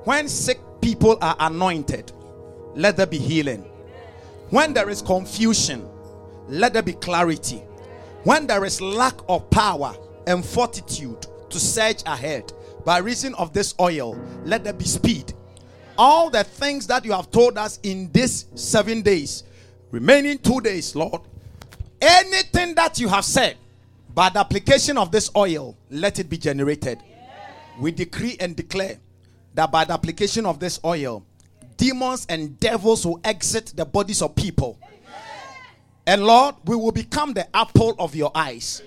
When sick people are anointed, let there be healing. When there is confusion, let there be clarity. When there is lack of power and fortitude to surge ahead, by reason of this oil, let there be speed. All the things that you have told us in this seven days, remaining two days, Lord, anything that you have said, by the application of this oil, let it be generated. We decree and declare that by the application of this oil, demons and devils will exit the bodies of people. And Lord, we will become the apple of your eyes.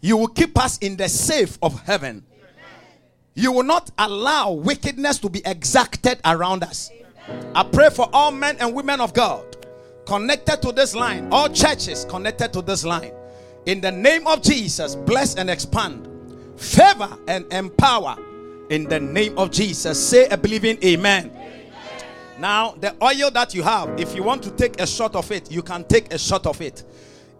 You will keep us in the safe of heaven. You will not allow wickedness to be exacted around us. I pray for all men and women of God connected to this line, all churches connected to this line. In the name of Jesus, bless and expand, favor and empower. In the name of Jesus, say a believing amen. Now, the oil that you have, if you want to take a shot of it, you can take a shot of it.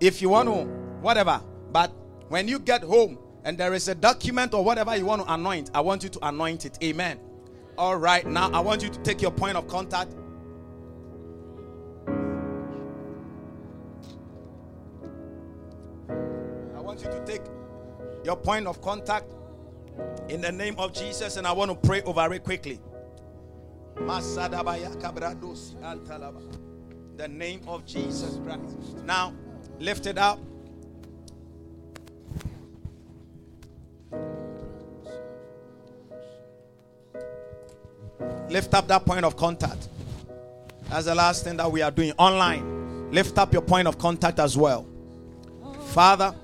If you want to, whatever. But when you get home and there is a document or whatever you want to anoint, I want you to anoint it. Amen. All right, now I want you to take your point of contact. I want you to take your point of contact in the name of Jesus, and I want to pray over it quickly. The name of Jesus Christ. Now, lift it up. Lift up that point of contact. That's the last thing that we are doing online. Lift up your point of contact as well. Father,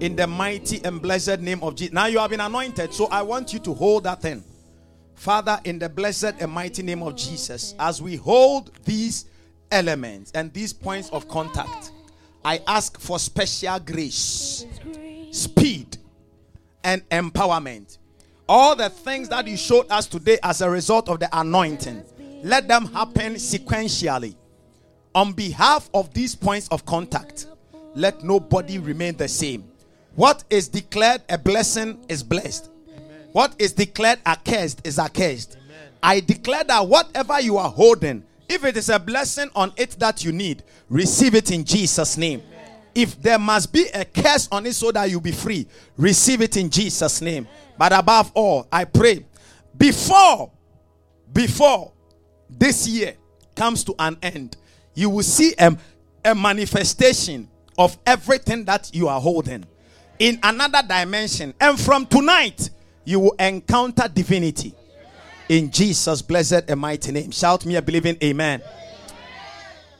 in the mighty and blessed name of Jesus. Now you have been anointed, so I want you to hold that thing. Father, in the blessed and mighty name of Jesus, as we hold these elements and these points of contact, I ask for special grace, speed, and empowerment. All the things that you showed us today as a result of the anointing, let them happen sequentially. On behalf of these points of contact, let nobody remain the same. What is declared a blessing is blessed. What is declared accursed is accursed. I declare that whatever you are holding, if it is a blessing on it that you need, receive it in Jesus' name. If there must be a curse on it so that you be free, receive it in Jesus' name. But above all, I pray before before this year comes to an end, you will see a, a manifestation of everything that you are holding in another dimension. And from tonight, you will encounter divinity in Jesus' blessed and mighty name. Shout me a believing amen.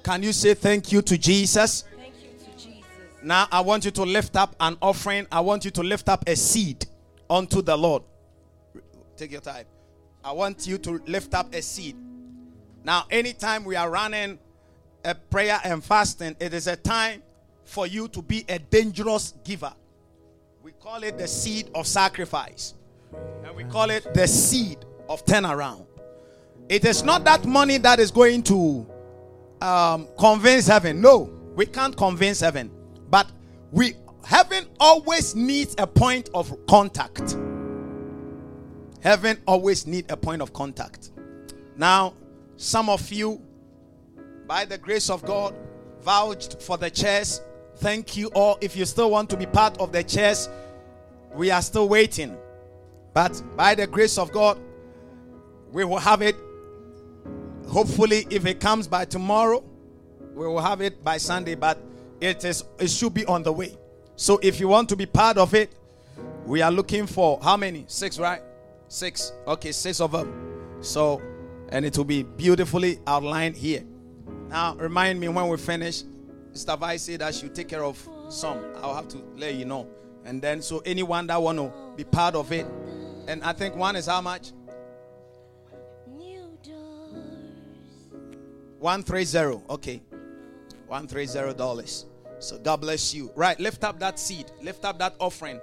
Can you say thank you to Jesus? Thank you to Jesus. Now I want you to lift up an offering. I want you to lift up a seed unto the Lord. Take your time. I want you to lift up a seed. Now, anytime we are running a prayer and fasting, it is a time for you to be a dangerous giver. We call it the seed of sacrifice, and we call it the seed of turnaround. It is not that money that is going to um, convince heaven. No, we can't convince heaven. But we heaven always needs a point of contact. Heaven always need a point of contact. Now, some of you, by the grace of God, vouched for the chairs. Thank you all. If you still want to be part of the chairs, we are still waiting. But by the grace of God, we will have it. Hopefully if it comes by tomorrow we will have it by sunday but it is it should be on the way. So if you want to be part of it we are looking for how many? Six right? Six. Okay six of them. So and it will be beautifully outlined here. Now remind me when we finish. Mr vice said i should take care of some. I'll have to let you know. And then so anyone that want to be part of it and i think one is how much? New doors. 130 okay. 130 dollars. So god bless you. Right lift up that seed. Lift up that offering.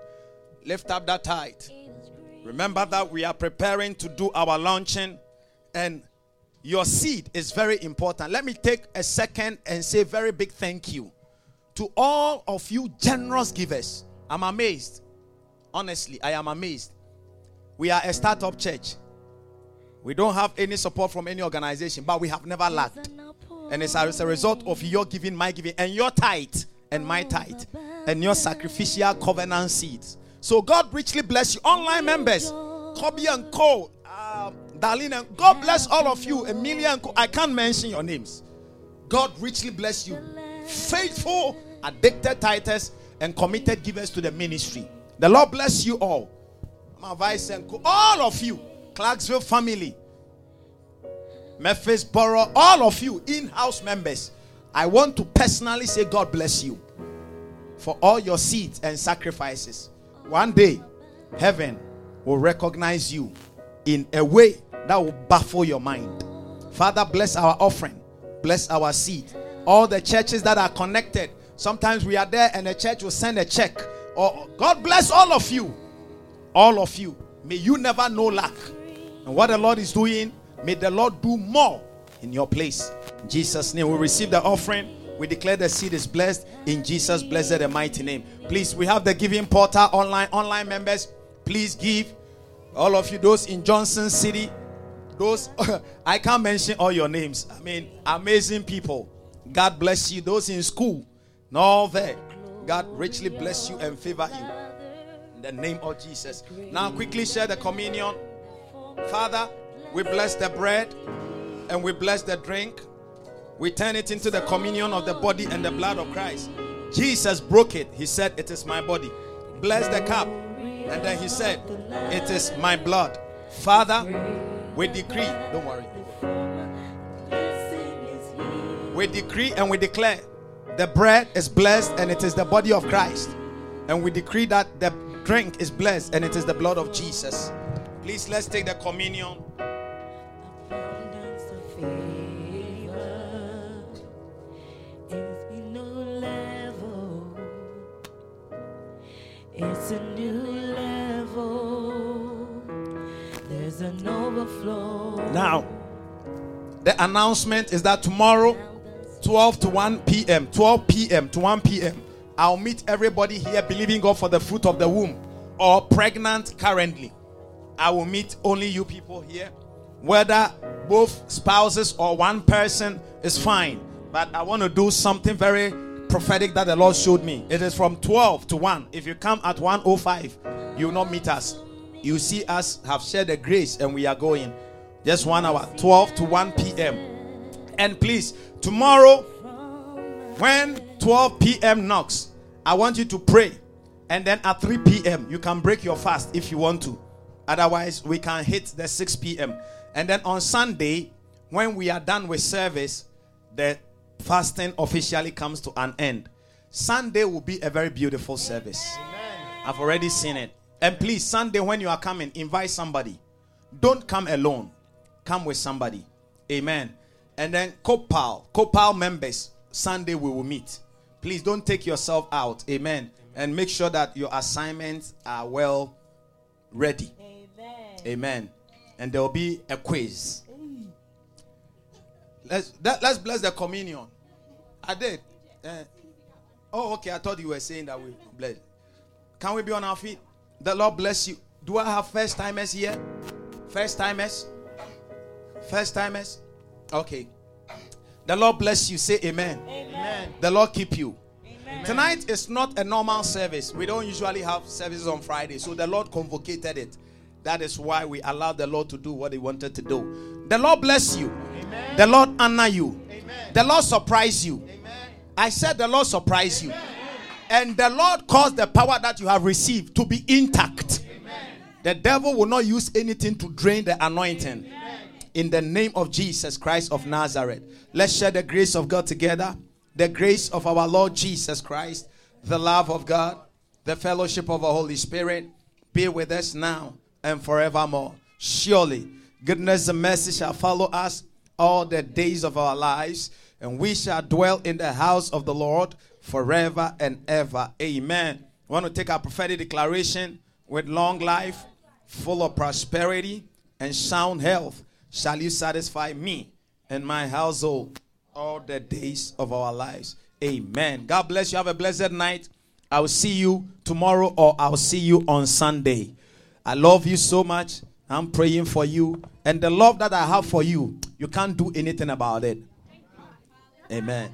Lift up that tithe. Remember that we are preparing to do our launching and your seed is very important. Let me take a second and say very big thank you to all of you generous givers. I'm amazed. Honestly i am amazed we are a startup church we don't have any support from any organization but we have never lacked and it's as a result of your giving, my giving, and your tithe and my tithe, and your sacrificial covenant seeds. So God richly bless you. Online members, Kobe and Co, um, Darlene, and God bless all of you. Emilia and Co. I can't mention your names. God richly bless you. Faithful, addicted tithers, and committed givers to the ministry. The Lord bless you all. My vice and Co. All of you, Clarksville family. Memphis Borough, all of you in house members, I want to personally say, God bless you for all your seeds and sacrifices. One day, heaven will recognize you in a way that will baffle your mind. Father, bless our offering, bless our seed. All the churches that are connected, sometimes we are there and the church will send a check. Or God bless all of you, all of you. May you never know lack. And what the Lord is doing, May the Lord do more in your place. In Jesus' name, we receive the offering. We declare the seed is blessed in Jesus' blessed and mighty name. Please, we have the giving portal online. Online members, please give. All of you, those in Johnson City, those I can't mention all your names. I mean, amazing people. God bless you. Those in school, all there. God richly bless you and favor you. The name of Jesus. Now, quickly share the communion. Father, we bless the bread and we bless the drink. We turn it into the communion of the body and the blood of Christ. Jesus broke it. He said, It is my body. Bless the cup. And then he said, It is my blood. Father, we decree, don't worry. We decree and we declare the bread is blessed and it is the body of Christ. And we decree that the drink is blessed and it is the blood of Jesus. Please let's take the communion. abundance of favor. It's a new level. It's a new level. There's an overflow. Now, the announcement is that tomorrow, 12 to 1 p.m., 12 p.m. to 1 p.m., I'll meet everybody here believing God for the fruit of the womb or pregnant currently. I will meet only you people here. Whether both spouses or one person is fine. But I want to do something very prophetic that the Lord showed me. It is from 12 to 1. If you come at 105, you will not meet us. You see us have shared the grace and we are going. Just one hour, 12 to 1 p.m. And please, tomorrow, when 12 p.m. knocks, I want you to pray. And then at 3 p.m., you can break your fast if you want to. Otherwise, we can hit the 6 p.m. And then on Sunday, when we are done with service, the fasting officially comes to an end. Sunday will be a very beautiful service. I've already seen it. And please, Sunday, when you are coming, invite somebody. Don't come alone, come with somebody. Amen. And then Copal, Copal members, Sunday we will meet. Please don't take yourself out. Amen. And make sure that your assignments are well ready. Amen. Amen. And there will be a quiz. Let's that, let's bless the communion. I did. Eh, oh, okay. I thought you were saying that we bless. Can we be on our feet? The Lord bless you. Do I have first timers here? First timers? First timers? Okay. The Lord bless you. Say amen. Amen. The Lord keep you. Tonight is not a normal service. We don't usually have services on Friday. So the Lord convocated it. That is why we allowed the Lord to do what he wanted to do. The Lord bless you. The Lord honor you. The Lord surprise you. I said the Lord surprise you. And the Lord caused the power that you have received to be intact. The devil will not use anything to drain the anointing. In the name of Jesus Christ of Nazareth. Let's share the grace of God together. The grace of our Lord Jesus Christ, the love of God, the fellowship of the Holy Spirit be with us now and forevermore. Surely, goodness and mercy shall follow us all the days of our lives, and we shall dwell in the house of the Lord forever and ever. Amen. I want to take our prophetic declaration with long life, full of prosperity, and sound health. Shall you satisfy me and my household all the days of our lives? Amen. God bless you. Have a blessed night. I will see you tomorrow or I'll see you on Sunday. I love you so much. I'm praying for you. And the love that I have for you, you can't do anything about it. Amen.